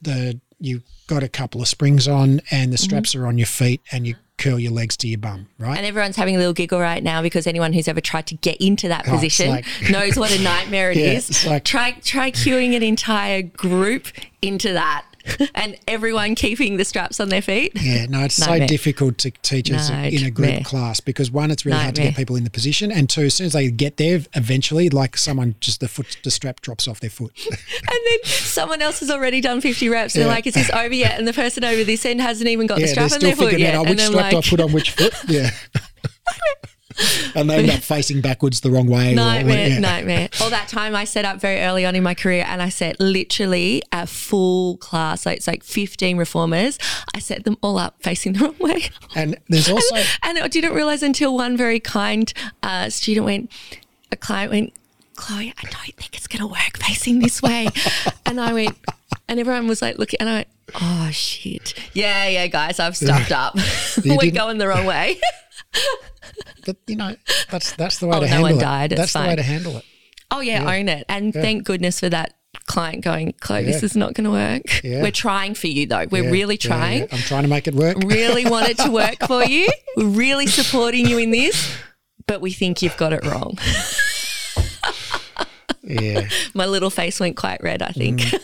The you've got a couple of springs on and the straps Mm-hmm. are on your feet and you curl your legs to your bum, right? And everyone's having a little giggle right now because anyone who's ever tried to get into that Oh, position like- *laughs* knows what a nightmare it *laughs* Yeah, is. like- try try cueing an entire group into that, *laughs* and everyone keeping the straps on their feet. Yeah, no, it's so difficult to teach us in a Nightmare. group class because one, it's really hard to get people in the position, and two, as soon as they get there, eventually, like someone just the foot, the strap drops off their foot. *laughs* And then someone else has already done 50 reps. They're like, is this over yet? And the person over this end hasn't even got the strap on their foot yet. out oh, which strap do I put on which foot. *laughs* Yeah. *laughs* and they end up facing backwards the wrong way. or- Nightmare, yeah. nightmare. All that time I set up very early on in my career and I set literally a full class, like it's like 15 reformers. I set them all up facing the *laughs* wrong way. And there's also And I didn't realize until one very kind uh, student went, a client went, Chloe, I don't think it's going to work facing this way. *laughs* and I went, and everyone was like, looking, and I went, oh shit. Yeah, yeah, guys, I've stuffed up. We're going the wrong way. But you know that's that's the way Oh, to no handle one it. died, it's That's the way to handle it. Oh yeah, own it. And thank goodness for that client going, Chloe, this is not going to work. Yeah. We're trying for you though. We're Yeah, really trying. yeah. I'm trying to make it work. Really *laughs* want it to work for you. We're really supporting you in this, but we think you've got it wrong. Yeah. *laughs* My little face went quite red, I think. Mm.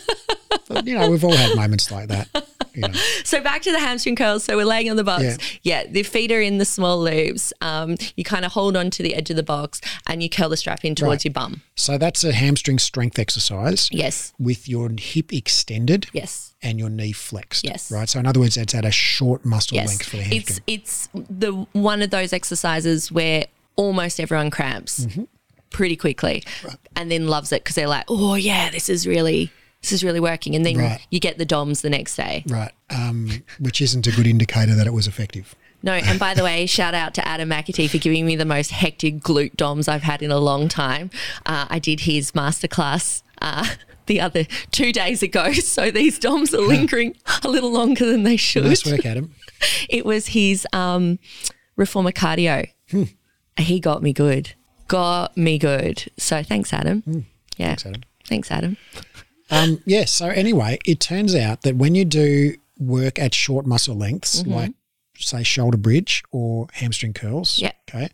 But, you know, we've all had moments like that. *laughs* You *laughs* know. So back to the hamstring curls. So we're laying on the box. Yeah. Yeah, the feet are in the small loops. Um, you kind of hold on to the edge of the box and you curl the strap in towards Right. your bum. So that's a hamstring strength exercise Yes. with your hip extended Yes. and your knee flexed. Yes. Right. So in other words, it's at a short muscle Yes. length for the hamstring. It's it's the one of those exercises where almost everyone cramps Mm-hmm. pretty quickly and then loves it because they're like, oh yeah, this is really this is really working. And then Right. you get the DOMs the next day. right. Um, which isn't a good indicator that it was effective. No, and by the way, *laughs* shout out to Adam McAtee for giving me the most hectic glute DOMs I've had in a long time. Uh, I did his masterclass uh, *laughs* the other two days ago, *laughs* so these DOMs are lingering a little longer than they should. Nice work, Adam. It was his um, reformer cardio. Hmm. He got me good. Got me good. So thanks, Adam. Yeah. Hmm. Thanks, Adam. Thanks, Adam. Um, yeah. So anyway, it turns out that when you do work at short muscle lengths, Mm-hmm. like say shoulder bridge or hamstring curls, Yeah. okay,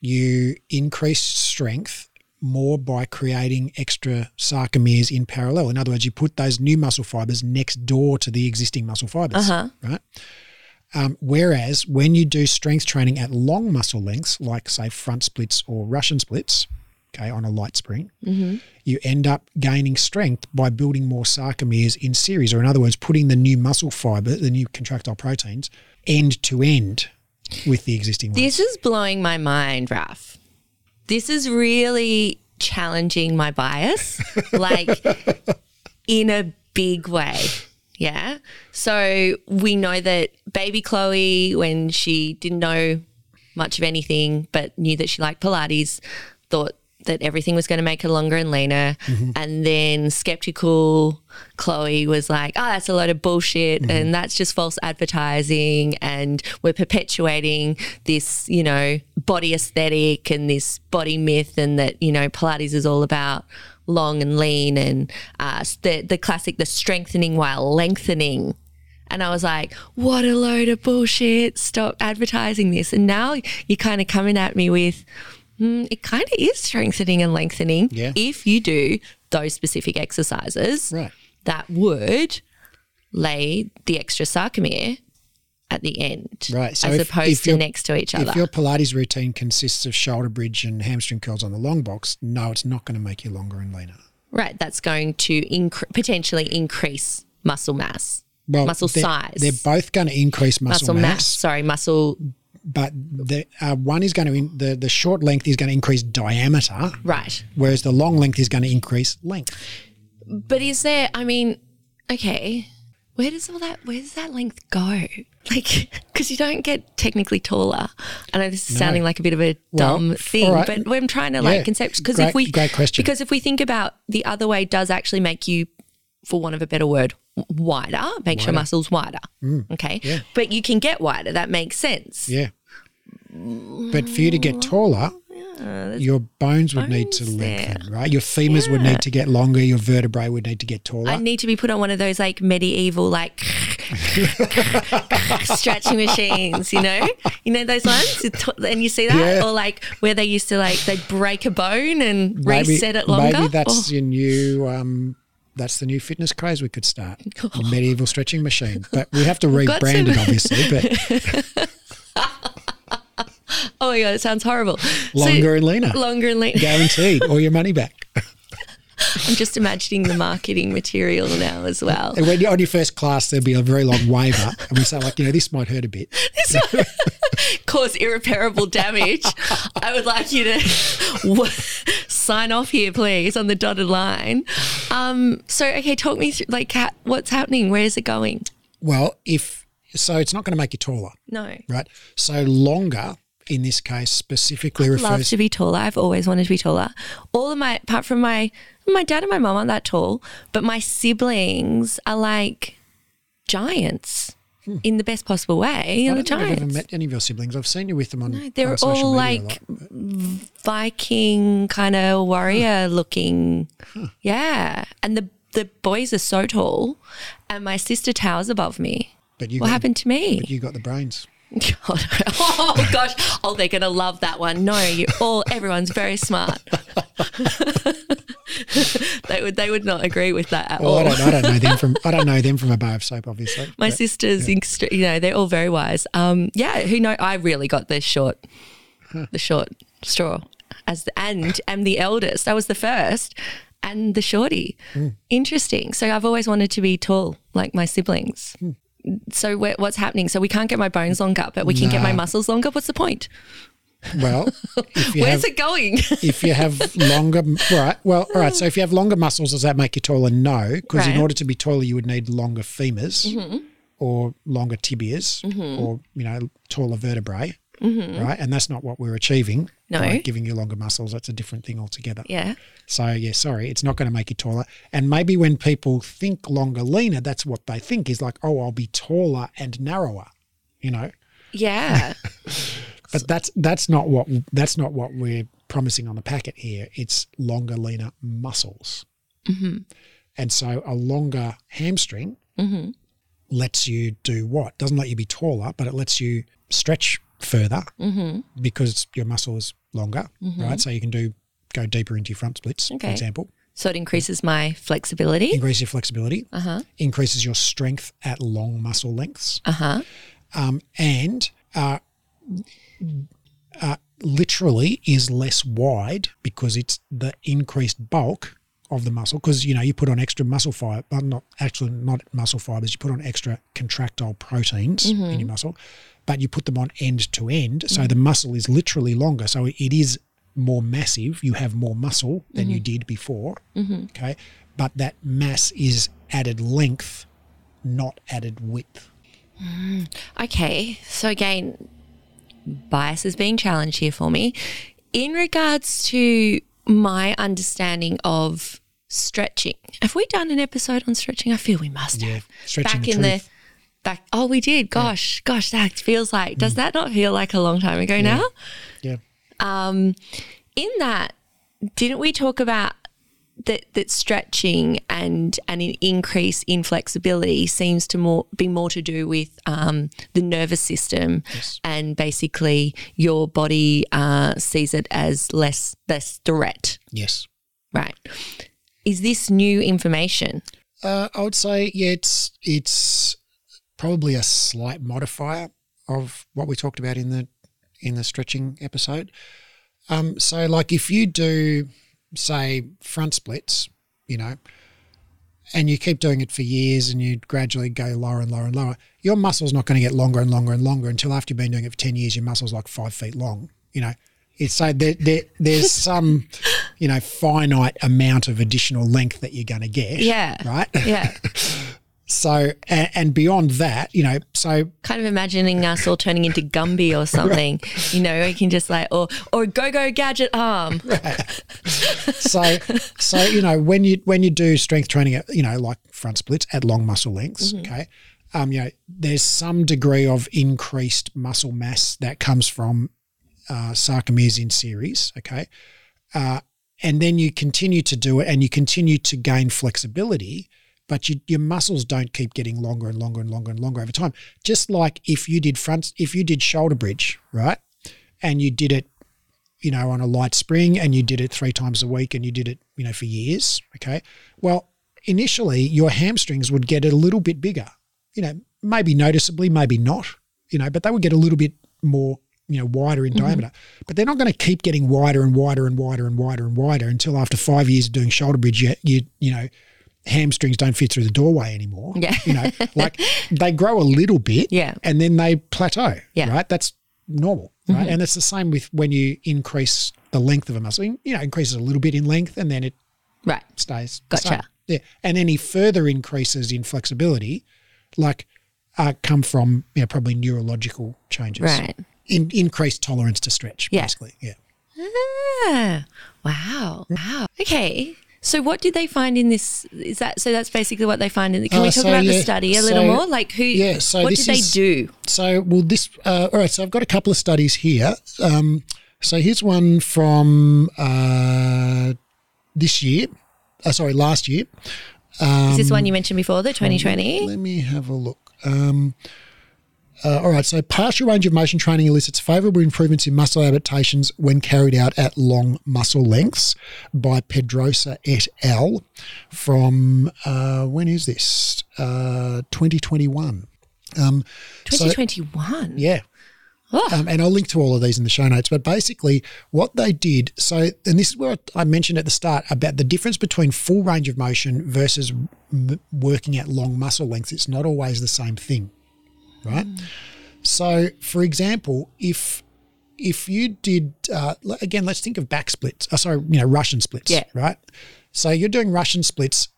you increase strength more by creating extra sarcomeres in parallel. In other words, you put those new muscle fibers next door to the existing muscle fibers, Uh-huh. right? Um, whereas when you do strength training at long muscle lengths, like say front splits or Russian splits, okay, on a light spring, mm-hmm. you end up gaining strength by building more sarcomeres in series, or in other words, putting the new muscle fiber, the new contractile proteins, end to end with the existing ones. This is blowing my mind, Raf. This is really challenging my bias, *laughs* like in a big way. Yeah. So we know that baby Chloe, when she didn't know much of anything, but knew that she liked Pilates, thought that everything was going to make her longer and leaner. And then skeptical Chloe was like, oh, that's a load of bullshit. And that's just false advertising. And we're perpetuating this, you know, body aesthetic and this body myth. And that, you know, Pilates is all about long and lean and uh, the, the classic, the strengthening while lengthening. And I was like, what a load of bullshit. Stop advertising this. And now you're kind of coming at me with, mm, it kind of is strengthening and lengthening Yeah. if you do those specific exercises Right. that would lay the extra sarcomere at the end, Right, so as if- opposed if to next to each other. If your Pilates routine consists of shoulder bridge and hamstring curls on the long box, no, it's not going to make you longer and leaner. Right, that's going to incre- potentially increase muscle mass, Well, muscle they're, size, They're both going to increase muscle, muscle mass. mass, Sorry, muscle. But the uh, one is going to in, the the short length is going to increase diameter, Right, whereas the long length is going to increase length. but is there? I mean, okay, where does all that? Where does that length go? *laughs* Like, because you don't get technically taller. I know this is sounding like a bit of a Well, dumb thing, all right. but we're trying to Yeah, like concept because if we great question. because if we think about the other way, does actually make you, for want of a better word, wider, makes your muscles wider. Okay, but you can get wider. That makes sense. Yeah. But for you to get taller, your bones would need to bones there. lengthen, right? Your femurs would need to get longer. Your vertebrae would need to get taller. I need to be put on one of those like medieval like *laughs* stretching machines, you know? You know those ones? And you see that? Yeah. Or like where they used to like, they'd break a bone and reset it longer. Maybe that's Oh, your new. Um, that's the new fitness craze we could start. *laughs* A medieval stretching machine, but we have to rebrand it, obviously. But *laughs* oh my God, it sounds horrible. longer and leaner, longer and leaner. guaranteed, or your money back. I'm just imagining the marketing material now as well. And when you're on your first class, there'll be a very long waiver, and we say like, you know, this might hurt a bit. *laughs* cause irreparable damage, I would like you to *laughs* w- sign off here, please, on the dotted line. Um, so, okay, talk me through like ha- what's happening. Where is it going? Well, if so, it's not going to make you taller, No, right? So longer in this case specifically i love refers to be taller. I've always wanted to be taller. All of my, apart from my my dad and my mum aren't that tall, but my siblings are like giants in the best possible way. Hmm. I don't think I've ever met any of your siblings. I've seen you with them on. They're on all like. Viking kind of warrior looking. Yeah. And the the boys are so tall and my sister towers above me. But you What got, happened to me? But you got the brains. *laughs* Oh gosh. Oh, they're gonna love that one. No, you all everyone's very smart. *laughs* they would they would not agree with that at Well, all. I don't, I don't know them from. I don't know them *laughs* from a bar of soap, obviously. My But sisters, extre- you know, they're all very wise. Um, yeah, who know? I really got the short, the short straw, as the, and am the eldest. I was the first, and the shorty. Hmm. Interesting. So I've always wanted to be tall, like my siblings. Hmm. So what's happening? So we can't get my bones longer, but we can get my Nah. muscles longer. What's the point? Well, *laughs* Where's have it going? if you have *laughs* longer, right? Well, all right. So if you have longer muscles, does that make you taller? No, because in order to be taller, you would need longer femurs mm-hmm. or longer tibias mm-hmm. or you know taller vertebrae, Mm-hmm. right? And that's not what we're achieving. No. giving you longer muscles. That's a different thing altogether. yeah. So yeah, sorry, it's not going to make you taller. And maybe when people think longer, leaner, that's what they think is like, oh, I'll be taller and narrower, you know. Yeah. *laughs* But that's that's not what that's not what we're promising on the packet here. It's longer, leaner muscles. Mm-hmm. And so a longer hamstring mm-hmm. lets you do what? Doesn't let you be taller, but it lets you stretch further because your muscle is longer, right? So you can do go deeper into your front splits, for example. so it increases my flexibility. Increases your flexibility, Uh huh. increases your strength at long muscle lengths, Uh huh. um, and uh, uh, literally is less wide because it's the increased bulk of the muscle. Because you know you put on extra muscle fiber, not actually not muscle fibers. You put on extra contractile proteins in your muscle, but you put them on end to end, so mm. the muscle is literally longer. So it is more massive. You have more muscle than you mm-hmm. did before. Mm-hmm. Okay, but that mass is added length, not added width. Mm. Okay, so again, bias is being challenged here for me. In regards to my understanding of stretching, have we done an episode on stretching? I feel we must Yeah, have. stretching back the in truth. the back. Oh, we did. Gosh, gosh, that feels like. Does that not feel like a long time ago now? Yeah. Um, in that, didn't we talk about that that stretching and and an increase in flexibility seems to more be more to do with um, the nervous system and basically your body uh, sees it as less less threat, Yes. right? Is this new information? Uh, I would say, yeah, it's it's probably a slight modifier of what we talked about in the in the stretching episode. Um, so, like if you do, say, front splits, you know, and you keep doing it for years, and you gradually go lower and lower and lower, your muscle's not going to get longer and longer and longer until after you've been doing it for ten years, your muscle's like five feet long. You know, it's so there, there there's *laughs* some, you know, finite amount of additional length that you're going to get. Yeah. Right. Yeah, *laughs* So, and, and beyond that, you know, so kind of imagining us all turning into Gumby or something. *laughs* You know, we can just like or or go go gadget arm. Right. so so you know when you when you do strength training at you know like front splits at long muscle lengths okay um you know there's some degree of increased muscle mass that comes from uh, sarcomeres in series okay uh, and then you continue to do it and you continue to gain flexibility but you, your muscles don't keep getting longer and longer and longer and longer over time. Just like if you did front, if you did shoulder bridge, right, and you did it, you know, on a light spring, and you did it three times a week, and you did it, you know, for years. Okay, well, initially your hamstrings would get a little bit bigger, you know, maybe noticeably, maybe not, you know, but they would get a little bit more you know wider in mm-hmm. diameter but they're not going to keep getting wider and wider and wider and wider and wider until after five years of doing shoulder bridge you you, you know hamstrings don't fit through the doorway anymore Yeah. you know like they grow a little bit Yeah. and then they plateau Yeah. Mm-hmm. right that's normal right and it's the same with when you increase the length of a muscle you know increases a little bit in length and then it Right. stays Gotcha. same. yeah and any further increases in flexibility like uh, come from you know probably neurological changes Right. in, increased tolerance to stretch, Yeah. basically. Yeah. Ah, wow. Wow. Okay. So what did they find in this? Is that so? That's basically what they find in. The, can Uh, we talk so, about the study a little so- more? Like who? yeah, so what did they is- do? So, well, this, uh, all right, so I've got a couple of studies here. Um, so here's one from uh, this year, uh, sorry, last year. Is this Um, one you mentioned before, the 2020? Let me have a look. Uh, all right, so partial range of motion training elicits favorable improvements in muscle adaptations when carried out at long muscle lengths by Pedrosa et al. from, uh, when is this? Uh, 2021. Um, so- 2021. yeah. Oh. Um, and I'll link to all of these in the show notes. But basically, what they did so, and this is where I mentioned at the start about the difference between full range of motion versus m- working at long muscle lengths. It's not always the same thing, right? So, for example, if if you did uh, again, let's think of back splits. Oh, sorry, you know, Russian splits, Yeah. right? So you're doing Russian splits.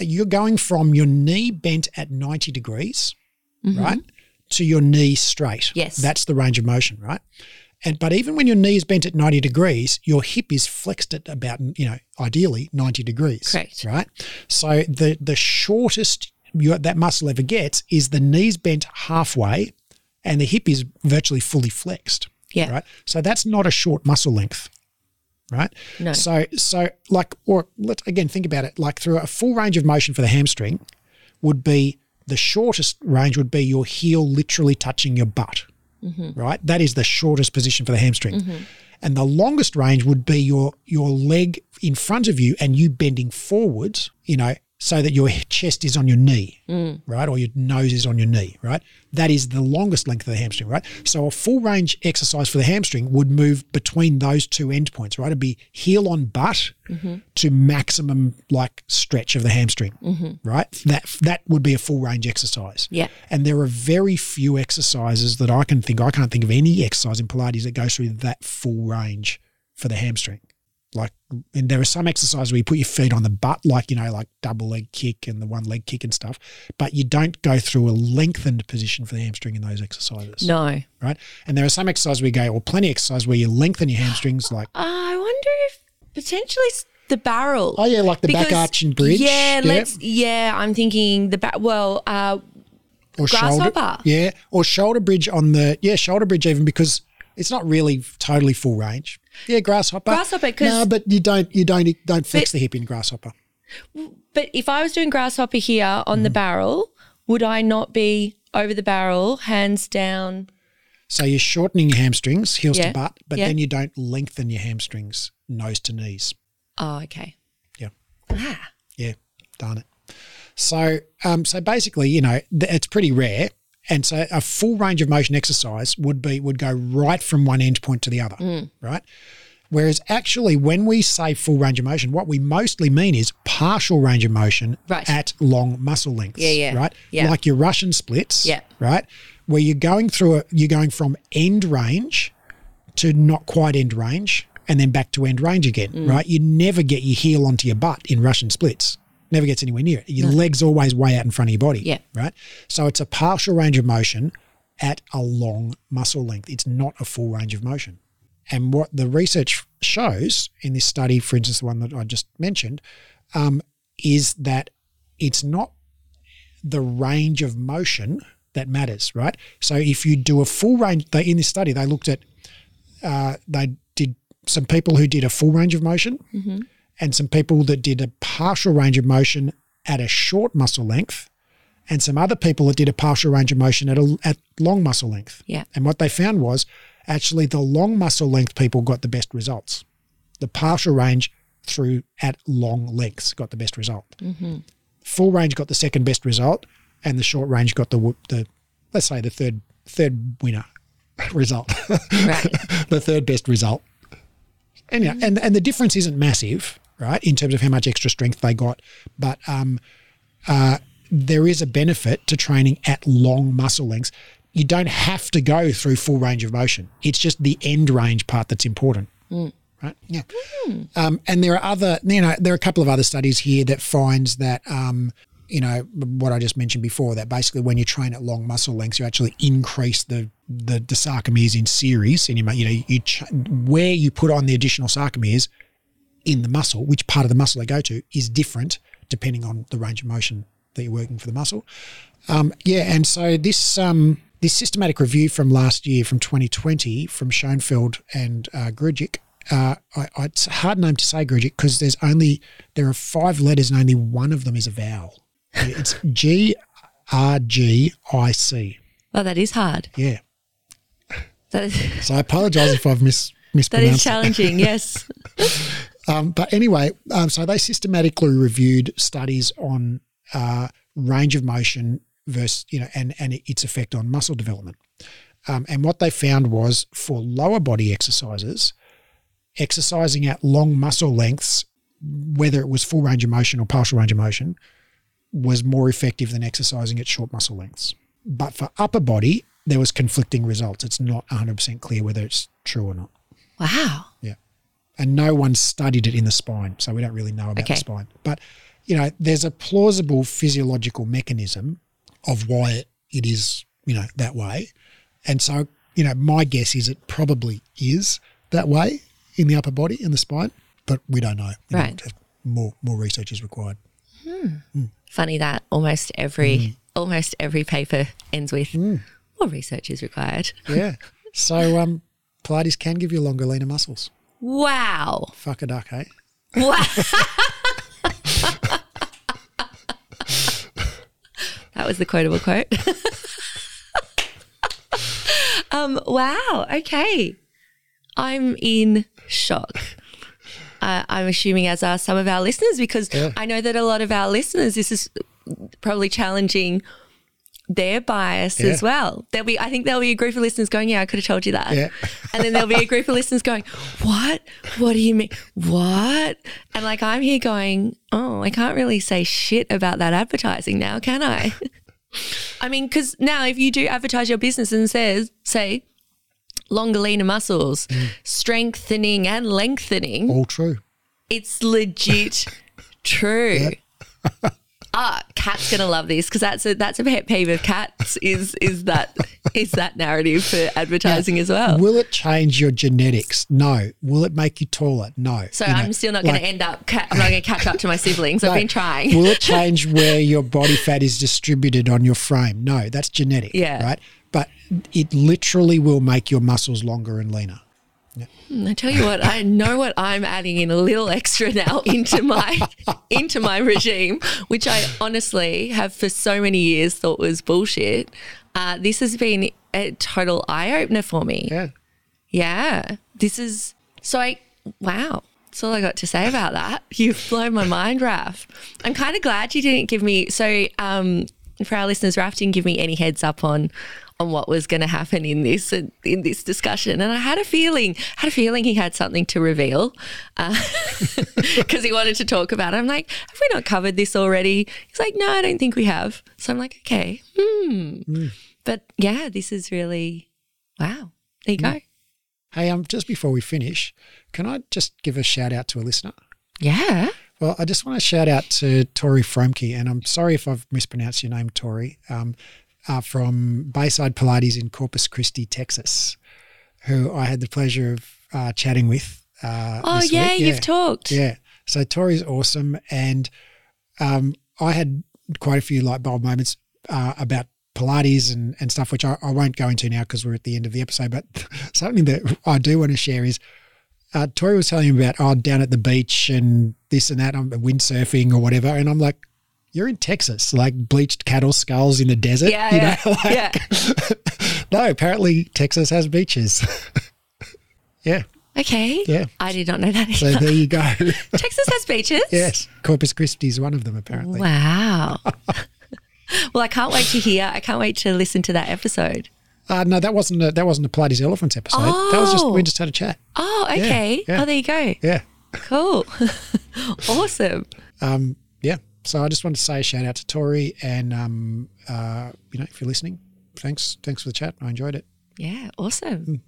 Uh, you're going from your knee bent at ninety degrees, mm-hmm. right, to your knee straight. Yes. that's the range of motion, right? And but even when your knee is bent at ninety degrees, your hip is flexed at about you know ideally ninety degrees. Correct. Right. So the the shortest your, that muscle ever gets is the knees bent halfway, and the hip is virtually fully flexed. Yeah. Right. So that's not a short muscle length. Right. No. So so like or let's again think about it like through a full range of motion for the hamstring would be the shortest range would be your heel literally touching your butt. Mm-hmm. Right. That is the shortest position for the hamstring. Mm-hmm. And the longest range would be your your leg in front of you and you bending forwards, you know, so that your chest is on your knee, mm. right? Or your nose is on your knee, right? That is the longest length of the hamstring, right? So a full range exercise for the hamstring would move between those two endpoints, right? It'd be heel on butt mm-hmm. to maximum like stretch of the hamstring, mm-hmm. right? That that would be a full range exercise. Yeah. And there are very few exercises that I can think. I can't think of any exercise in Pilates that goes through that full range for the hamstring. Like, and there are some exercises where you put your feet on the butt, like you know, like double leg kick and the one leg kick and stuff. But you don't go through a lengthened position for the hamstring in those exercises, No. right? And there are some exercises where you go, or plenty of exercises where you lengthen your hamstrings, like *gasps* Uh, I wonder if potentially the barrel. oh yeah, like the back Because- arch and bridge, Yeah, let's. Yeah, I'm thinking the back. Well, uh, or shoulder, grasshopper. yeah, or shoulder bridge on the yeah shoulder bridge even because it's not really totally full range. Yeah, grasshopper. Grasshopper. no, but you don't you don't don't flex But- the hip in grasshopper. but if I was doing grasshopper here on Mm. the barrel, would I not be over the barrel, hands down? So you're shortening your hamstrings, heels Yeah, to butt, but yeah. then you don't lengthen your hamstrings nose to knees. Oh, okay. Yeah. Ah, Yeah, darn it. So, um, so basically, you know, th- it's pretty rare, and so a full range of motion exercise would be would go right from one end point to the other, Mm. right? Whereas actually, when we say full range of motion, what we mostly mean is partial range of motion Right. at long muscle lengths, Yeah, yeah, right? yeah. Like your Russian splits, Yeah. right? Where you're going through a, you're going from end range to not quite end range and then back to end range again, Mm. right? You never get your heel onto your butt in Russian splits. Never gets anywhere near it. Your leg's always way out in front of your body. Yeah. Right. So it's a partial range of motion at a long muscle length. It's not a full range of motion. And what the research shows in this study, for instance, the one that I just mentioned, um, is that it's not the range of motion that matters, right? So if you do a full range, they, in this study, they looked at, uh, they did some people who did a full range of motion and some people that did a partial range of motion at a short muscle length and some other people that did a partial range of motion at a at long muscle length. Yeah. And what they found was actually the long muscle length people got the best results. The partial range through at long lengths got the best result. Mm-hmm. Full range got the second best result, and the short range got the the let's say the third third winner *laughs* result, Right. *laughs* the third best result. And yeah, and and the difference isn't massive, right, in terms of how much extra strength they got, but um, uh, there is a benefit to training at long muscle lengths. You don't have to go through full range of motion. It's just the end range part that's important. Right. Yeah. Um, and there are other, you know, there are a couple of other studies here that finds that, um, you know, what I just mentioned before, that basically when you train at long muscle lengths, you actually increase the the, the sarcomeres in series, and you, might- you know, you ch- where you put on the additional sarcomeres in the muscle, which part of the muscle they go to, is different depending on the range of motion that you're working for the muscle. Um, yeah, and so this um, this systematic review from last year, from 2020, from Schoenfeld and uh, Grgic, uh, I, I, it's a hard name to say Grgic because there's only there are five letters and only one of them is a vowel. It's *laughs* G R G I C. Well, that is hard. Yeah. That is, So I apologise if I've mis *laughs* that mispronounced. is it. challenging. Yes. *laughs* Um, but anyway, um, so they systematically reviewed studies on uh, range of motion versus, you know, and, and its effect on muscle development. Um, and what they found was for lower body exercises, exercising at long muscle lengths, whether it was full range of motion or partial range of motion, was more effective than exercising at short muscle lengths. But for upper body, there was conflicting results. It's not 100% clear whether it's true or not Wow. And no one studied it in the spine, so we don't really know about Okay. the spine. But you know, there's a plausible physiological mechanism of why it is, you know, that way. And so, you know, my guess is it probably is that way in the upper body in the spine, but we don't know. You know, Right. more more research is required. Funny that almost every Mm. almost every paper ends with more research is required. Yeah. so um Pilates can give you longer, leaner muscles. Wow. Fuck a duck, hey? Wow. *laughs* that was the quotable quote. um, wow. Okay. I'm in shock. Uh, I'm assuming, as are some of our listeners, because Yeah. I know that a lot of our listeners, this is probably challenging their bias as well. There'll be, I think there'll be a group of listeners going, "Yeah, I could have told you that," Yeah. and then there'll be a group of listeners going, "What? What do you mean? What?" And like I'm here going, "Oh, I can't really say shit about that advertising now, can I?" *laughs* I mean, because now if you do advertise your business and says, say, longer, leaner muscles, mm. strengthening and lengthening, All true. it's legit *laughs* true. *laughs* Ah, Kat's gonna love this because that's a that's a pet peeve of Kat's is is that is that narrative for advertising as well. Will it change your genetics? No. Will it make you taller? No. So You I'm still not gonna end up. Ca- I'm not going to catch up to my siblings. I've been trying. Will it *laughs* change where your body fat is distributed on your frame? No, that's genetic. Yeah. Right. But it literally will make your muscles longer and leaner. I tell you what, I know what I'm adding in a little extra now *laughs* into my into my regime, which I honestly have for so many years thought was bullshit. Uh, this has been a total eye opener for me. Yeah. Yeah, this is so. I wow. That's all I got to say about that. *laughs* You've blown my mind, Raf. I'm kind of glad you didn't give me so. Um, for our listeners, Raf didn't give me any heads up on on what was going to happen in this in this discussion, and I had a feeling had a feeling he had something to reveal *laughs* because he wanted to talk about it. I'm like, have we not covered this already? He's like, no, I don't think we have. So I'm like, okay, hmm. But yeah, this is really wow. There you go. Hey, um, just before we finish, can I just give a shout out to a listener? Yeah. Well, I just want to shout out to Tori Fromke, and I'm sorry if I've mispronounced your name, Tori, um, uh, from Bayside Pilates in Corpus Christi, Texas, who I had the pleasure of uh, chatting with. Uh, Oh yeah, week. you've talked. Yeah. So Tori's awesome. And um, I had quite a few light bulb moments uh, about Pilates and, and stuff, which I, I won't go into now because we're at the end of the episode. But *laughs* something that I do want to share is uh, Tori was telling me about, oh, down at the beach and this and that, I'm windsurfing or whatever. And I'm like, you're in Texas, like bleached cattle skulls in the desert. Yeah, you yeah, know, *laughs* like- yeah. *laughs* no, apparently Texas has beaches. *laughs* yeah. Okay. Yeah. I did not know that. So there you go. Texas has beaches. yes. Corpus Christi is one of them, apparently. Wow. well, I can't wait to hear. I can't wait to listen to that episode. Uh, no, that wasn't a, that wasn't a Pilates Elephants episode. That was just Oh. we just had a chat. Oh, okay. yeah. Oh, there you go. Yeah. Cool. awesome. Um, yeah. So I just wanted to say a shout out to Tori and um, uh, you know, if you're listening, thanks thanks for the chat. I enjoyed it. Yeah, awesome.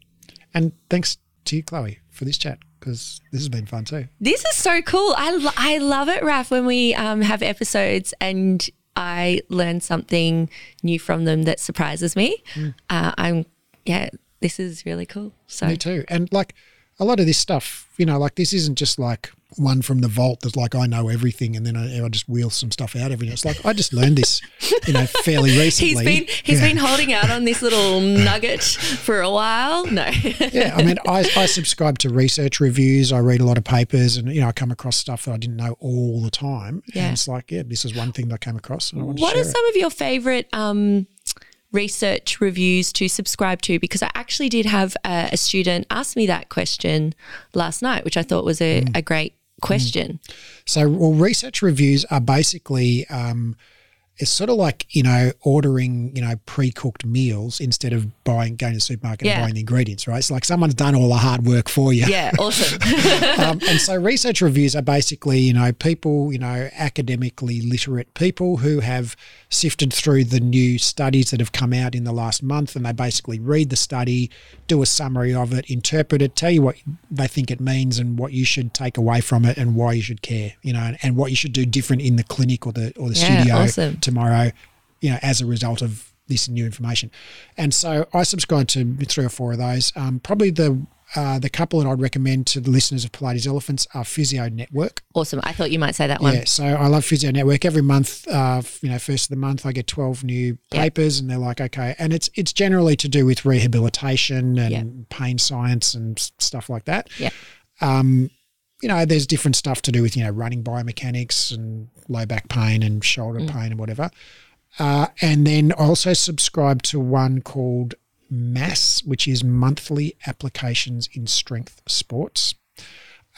And thanks to you, Chloe, for this chat because this has been fun too. This is so cool. I, lo- I love it, Raf, when we um, have episodes and I learn something new from them that surprises me. Uh, I'm, yeah, this is really cool. So, Me too. And like a lot of this stuff, you know, like this isn't just like one from the vault that's like I know everything and then I, I just wheel some stuff out every day. It's like I just learned this, you know, fairly *laughs* recently. He's been he's Yeah. been holding out on this little nugget for a while. No. yeah, I mean, I, I subscribe to research reviews. I read a lot of papers, and you know, I come across stuff that I didn't know all the time. Yeah. And it's like, yeah, this is one thing that I came across, and I What to are some of your favorite um, research reviews to subscribe to? Because I actually did have a, a student ask me that question last night, which I thought was a, Mm. a great question. it. So, well, research reviews are basically. Um, it's sort of like you know ordering you know pre-cooked meals instead of buying going to the supermarket Yeah. and buying the ingredients right it's like someone's done all the hard work for you Yeah, awesome. *laughs* um, and so research reviews are basically, you know, people, you know, academically literate people who have sifted through the new studies that have come out in the last month and they basically read the study, do a summary of it, interpret it, tell you what they think it means and what you should take away from it and why you should care, you know, and, and what you should do different in the clinic or the or the Yeah, studio awesome. Tomorrow, you know, as a result of this new information. And so I subscribe to three or four of those. Um, probably the uh, the couple that I'd recommend to the listeners of Pilates Elephants are Physio Network. awesome. I thought you might say that one. Yeah, so I love Physio Network. Every month, uh, you know, first of the month, I get twelve new Yeah. papers, and they're like, okay, and it's it's generally to do with rehabilitation and Yeah. pain science and stuff like that. Yeah. Um, you know, there's different stuff to do with you know running biomechanics and low back pain and shoulder Mm. pain and whatever. Uh, and then I also subscribe to one called MASS, which is Monthly Applications in Strength Sports.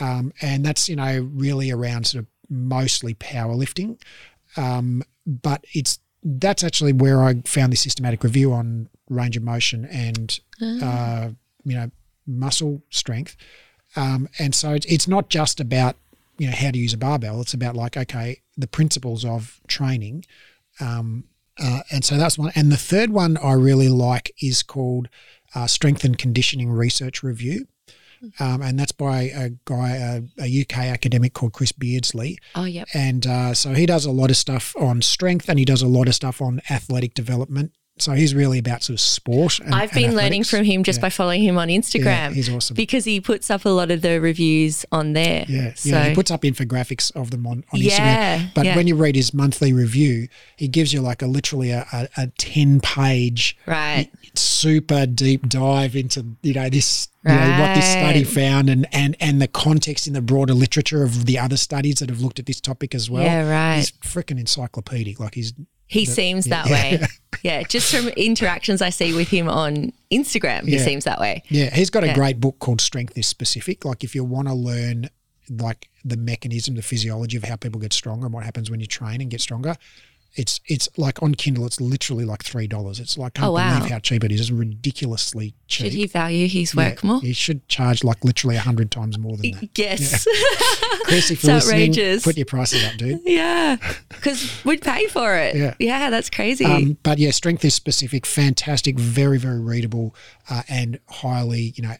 Um, and that's, you know, really around sort of mostly powerlifting. Um, but it's that's actually where I found this systematic review on range of motion and, uh, you know, muscle strength. Um, and so it's, it's not just about, you know, how to use a barbell. It's about like, okay, the principles of training. Um, uh, and so that's one. And the third one I really like is called uh, Strength and Conditioning Research Review. Um, and that's by a guy, a, a UK academic called Chris Beardsley. Oh, yep. And uh, so he does a lot of stuff on strength and he does a lot of stuff on athletic development. So he's really about sort of sport. And, I've been learning from him just Yeah. by following him on Instagram. Yeah, he's awesome. Because he puts up a lot of the reviews on there. Yeah, So, yeah. He puts up infographics of them on, on Yeah, Instagram. But yeah. when you read his monthly review, he gives you like a literally a, a, a ten page right. super deep dive into you know this you know what this study found and and and the context in the broader literature of the other studies that have looked at this topic as well. Yeah, right. He's freaking encyclopedic. Like he's He seems that yeah. way. *laughs* Yeah. Just from interactions I see with him on Instagram, he Yeah. seems that way. Yeah, he's got a Yeah. great book called Strength is Specific. Like if you want to learn like the mechanism, the physiology of how people get stronger and what happens when you train and get stronger. It's it's like on Kindle. It's literally like three dollars. It's like I can't Oh, wow. believe how cheap it is. It's ridiculously cheap. Should he value his Yeah, work more? He should charge like literally a hundred times more than that. Yes. *laughs* Chris, if It's outrageous. put your prices up, dude. *laughs* Yeah. Because we'd pay for it. Yeah. Yeah, that's crazy. Um, but yeah, strength is specific, fantastic, very very readable, uh, and highly you know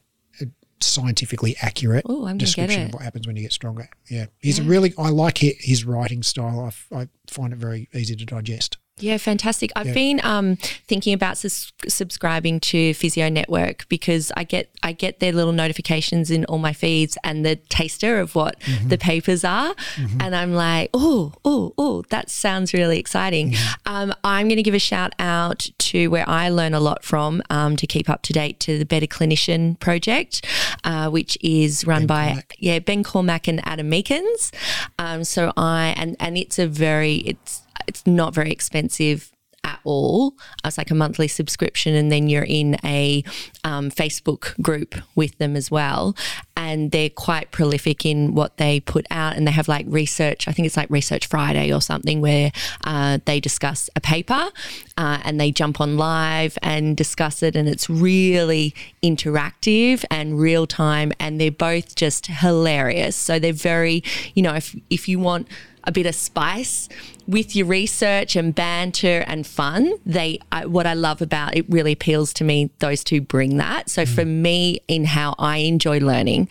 scientifically accurate Ooh, description of what happens when you get stronger. Yeah, he's a really I like his writing style. I find it very easy to digest. Yeah, fantastic. I've Yeah. been um, thinking about sus- subscribing to Physio Network because I get I get their little notifications in all my feeds and the taster of what Mm-hmm. the papers are, and I'm like, oh, oh, oh, that sounds really exciting. Mm-hmm. Um, I'm going to give a shout out to where I learn a lot from um, to keep up to date to the Better Clinician project, uh, which is run by Cormack. yeah Ben Cormack and Adam Meakins. Um, so I and and it's a very it's it's not very expensive at all. It's like a monthly subscription, and then you're in a um, Facebook group with them as well. And they're quite prolific in what they put out, and they have like research. I think it's like Research Friday or something where uh, they discuss a paper uh, and they jump on live and discuss it, and it's really interactive and real time, and they're both just hilarious. So they're very, you know, if if you want a bit of spice with your research and banter and fun. They, I, what I love about it really appeals to me. Those two bring that. So for me, in how I enjoy learning,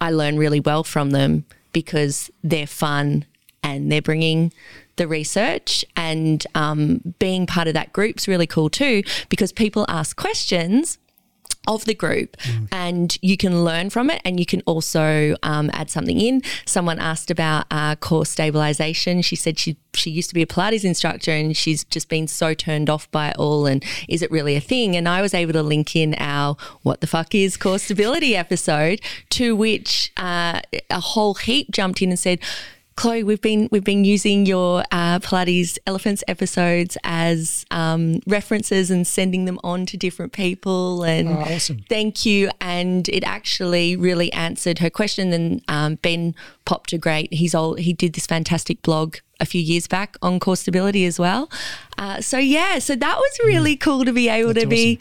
I learn really well from them because they're fun and they're bringing the research and um, being part of that group's really cool too because people ask questions of the group and you can learn from it and you can also um, add something in. Someone asked about uh, core stabilization. She said she she used to be a Pilates instructor and she's just been so turned off by it all and is it really a thing? And I was able to link in our what the fuck is core stability episode to which uh, a whole heap jumped in and said Chloe, we've been we've been using your uh, Pilates elephants episodes as um, references and sending them on to different people. And Oh, awesome. thank you. And it actually really answered her question. And um, Ben popped a great. He's all he did this fantastic blog a few years back on core stability as well. Uh, so yeah, so that was really cool to be able That's to be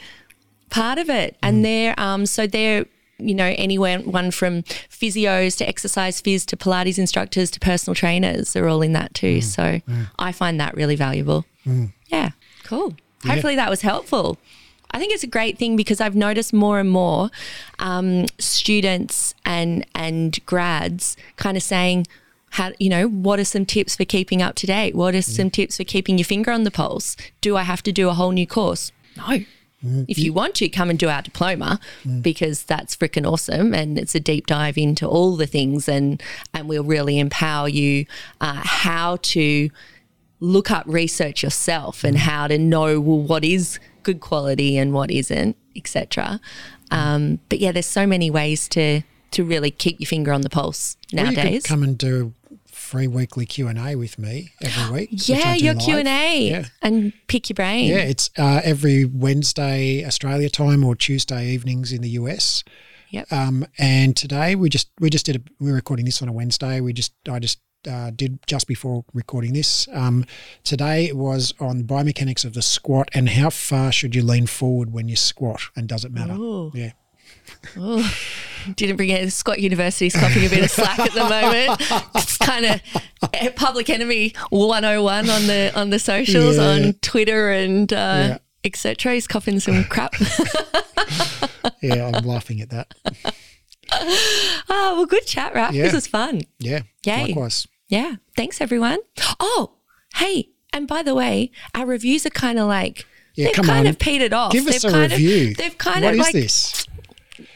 part of it. And they're um, so they're you know anywhere one from physios to exercise phys to Pilates instructors to personal trainers are all in that too. Mm. So I find that really valuable. Mm. Yeah, cool. Hopefully that was helpful. I think it's a great thing because I've noticed more and more um, students and and grads kind of saying, how you know what are some tips for keeping up to date? What are mm. some tips for keeping your finger on the pulse? Do I have to do a whole new course? No. If you want to, come and do our diploma because that's freaking awesome and it's a deep dive into all the things and and we'll really empower you uh, how to look up research yourself and how to know well what is good quality and what isn't, etc. Um, but yeah, there's so many ways to to really keep your finger on the pulse nowadays. could come and do free weekly Q and A with me every *gasps* week. yeah, your. Q and A Yeah. and pick your brain. Yeah, it's uh, every Wednesday Australia time or Tuesday evenings in the US. Yep. Um, and today we just we just did a, we're recording this on a Wednesday. We just I just uh, did just before recording this. Um, today was on biomechanics of the squat and how far should you lean forward when you squat and does it matter? Ooh. Yeah. Oh, didn't bring it. Squat University's coughing a bit of slack at the moment. It's kind of public enemy 101 on the on the socials, Yeah. on Twitter and uh, Yeah. etc. He's coughing some crap. *laughs* Yeah, I'm laughing at that. *laughs* oh, well, good chat, Raf. Yeah. This was fun. Yeah. Yay. Likewise. Yeah. Thanks, everyone. Oh, hey, and by the way, our reviews are kind of like Yeah, they've kind on. of petered off. Give us they've a kind review. Of, they've kind What of is like this?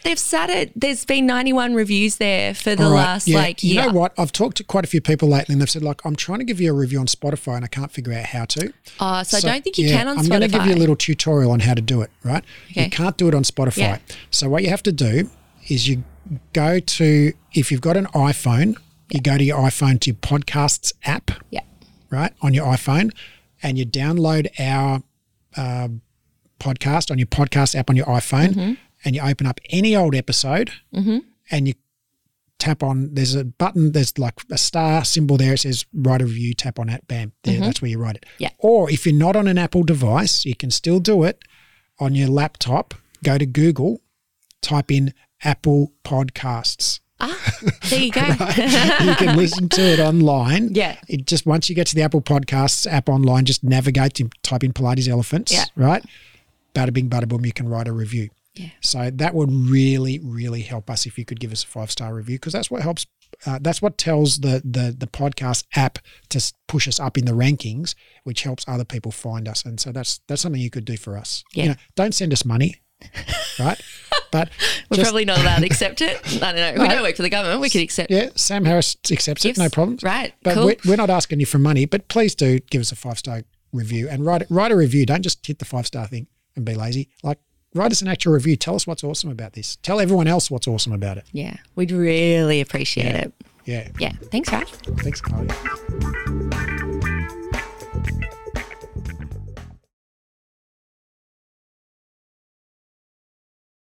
They've sat it. There's been 91 reviews there for the right, last yeah. like You year. know what? I've talked to quite a few people lately, and they've said, like, I'm trying to give you a review on Spotify, and I can't figure out how to. Oh, so, I don't think you yeah, can on Spotify. I'm going to give you a little tutorial on how to do it. Right? Okay. You can't do it on Spotify. Yeah. So what you have to do is you go to if you've got an iPhone, you go to your iPhone to your podcasts app, yeah. right, on your iPhone, and you download our uh, podcast on your podcast app on your iPhone, Mm-hmm. And you open up any old episode, and you tap on. There's a button. There's like a star symbol there. It says write a review. Tap on it. Bam. There. That's where you write it. Mm-hmm. Yeah. Or if you're not on an Apple device, you can still do it on your laptop. Go to Google, type in Apple Podcasts. Ah, there you go. *laughs* you can listen to it online. Yeah. It just once you get to the Apple Podcasts app online, just navigate to type in Pilates elephants. Yeah. Right. Bada bing, bada boom. You can write a review. Yeah. So that would really, really help us if you could give us a five star review because that's what helps. Uh, that's what tells the the the podcast app to push us up in the rankings, which helps other people find us. And so that's that's something you could do for us. Yeah. You know, don't send us money, right? *laughs* But We're just- probably not allowed to accept it. *laughs* I don't know. We don't work for the government. We could accept yeah, Sam Harris accepts it, no problems. Right. But cool. we're, we're not asking you for money, but please do give us a five star review and write write a review. Don't just hit the five star thing and be lazy. Like write us an actual review. Tell us what's awesome about this. Tell everyone else what's awesome about it. yeah. We'd really appreciate Yeah. it. Yeah. Yeah. Thanks, Raf. Thanks, Chloe.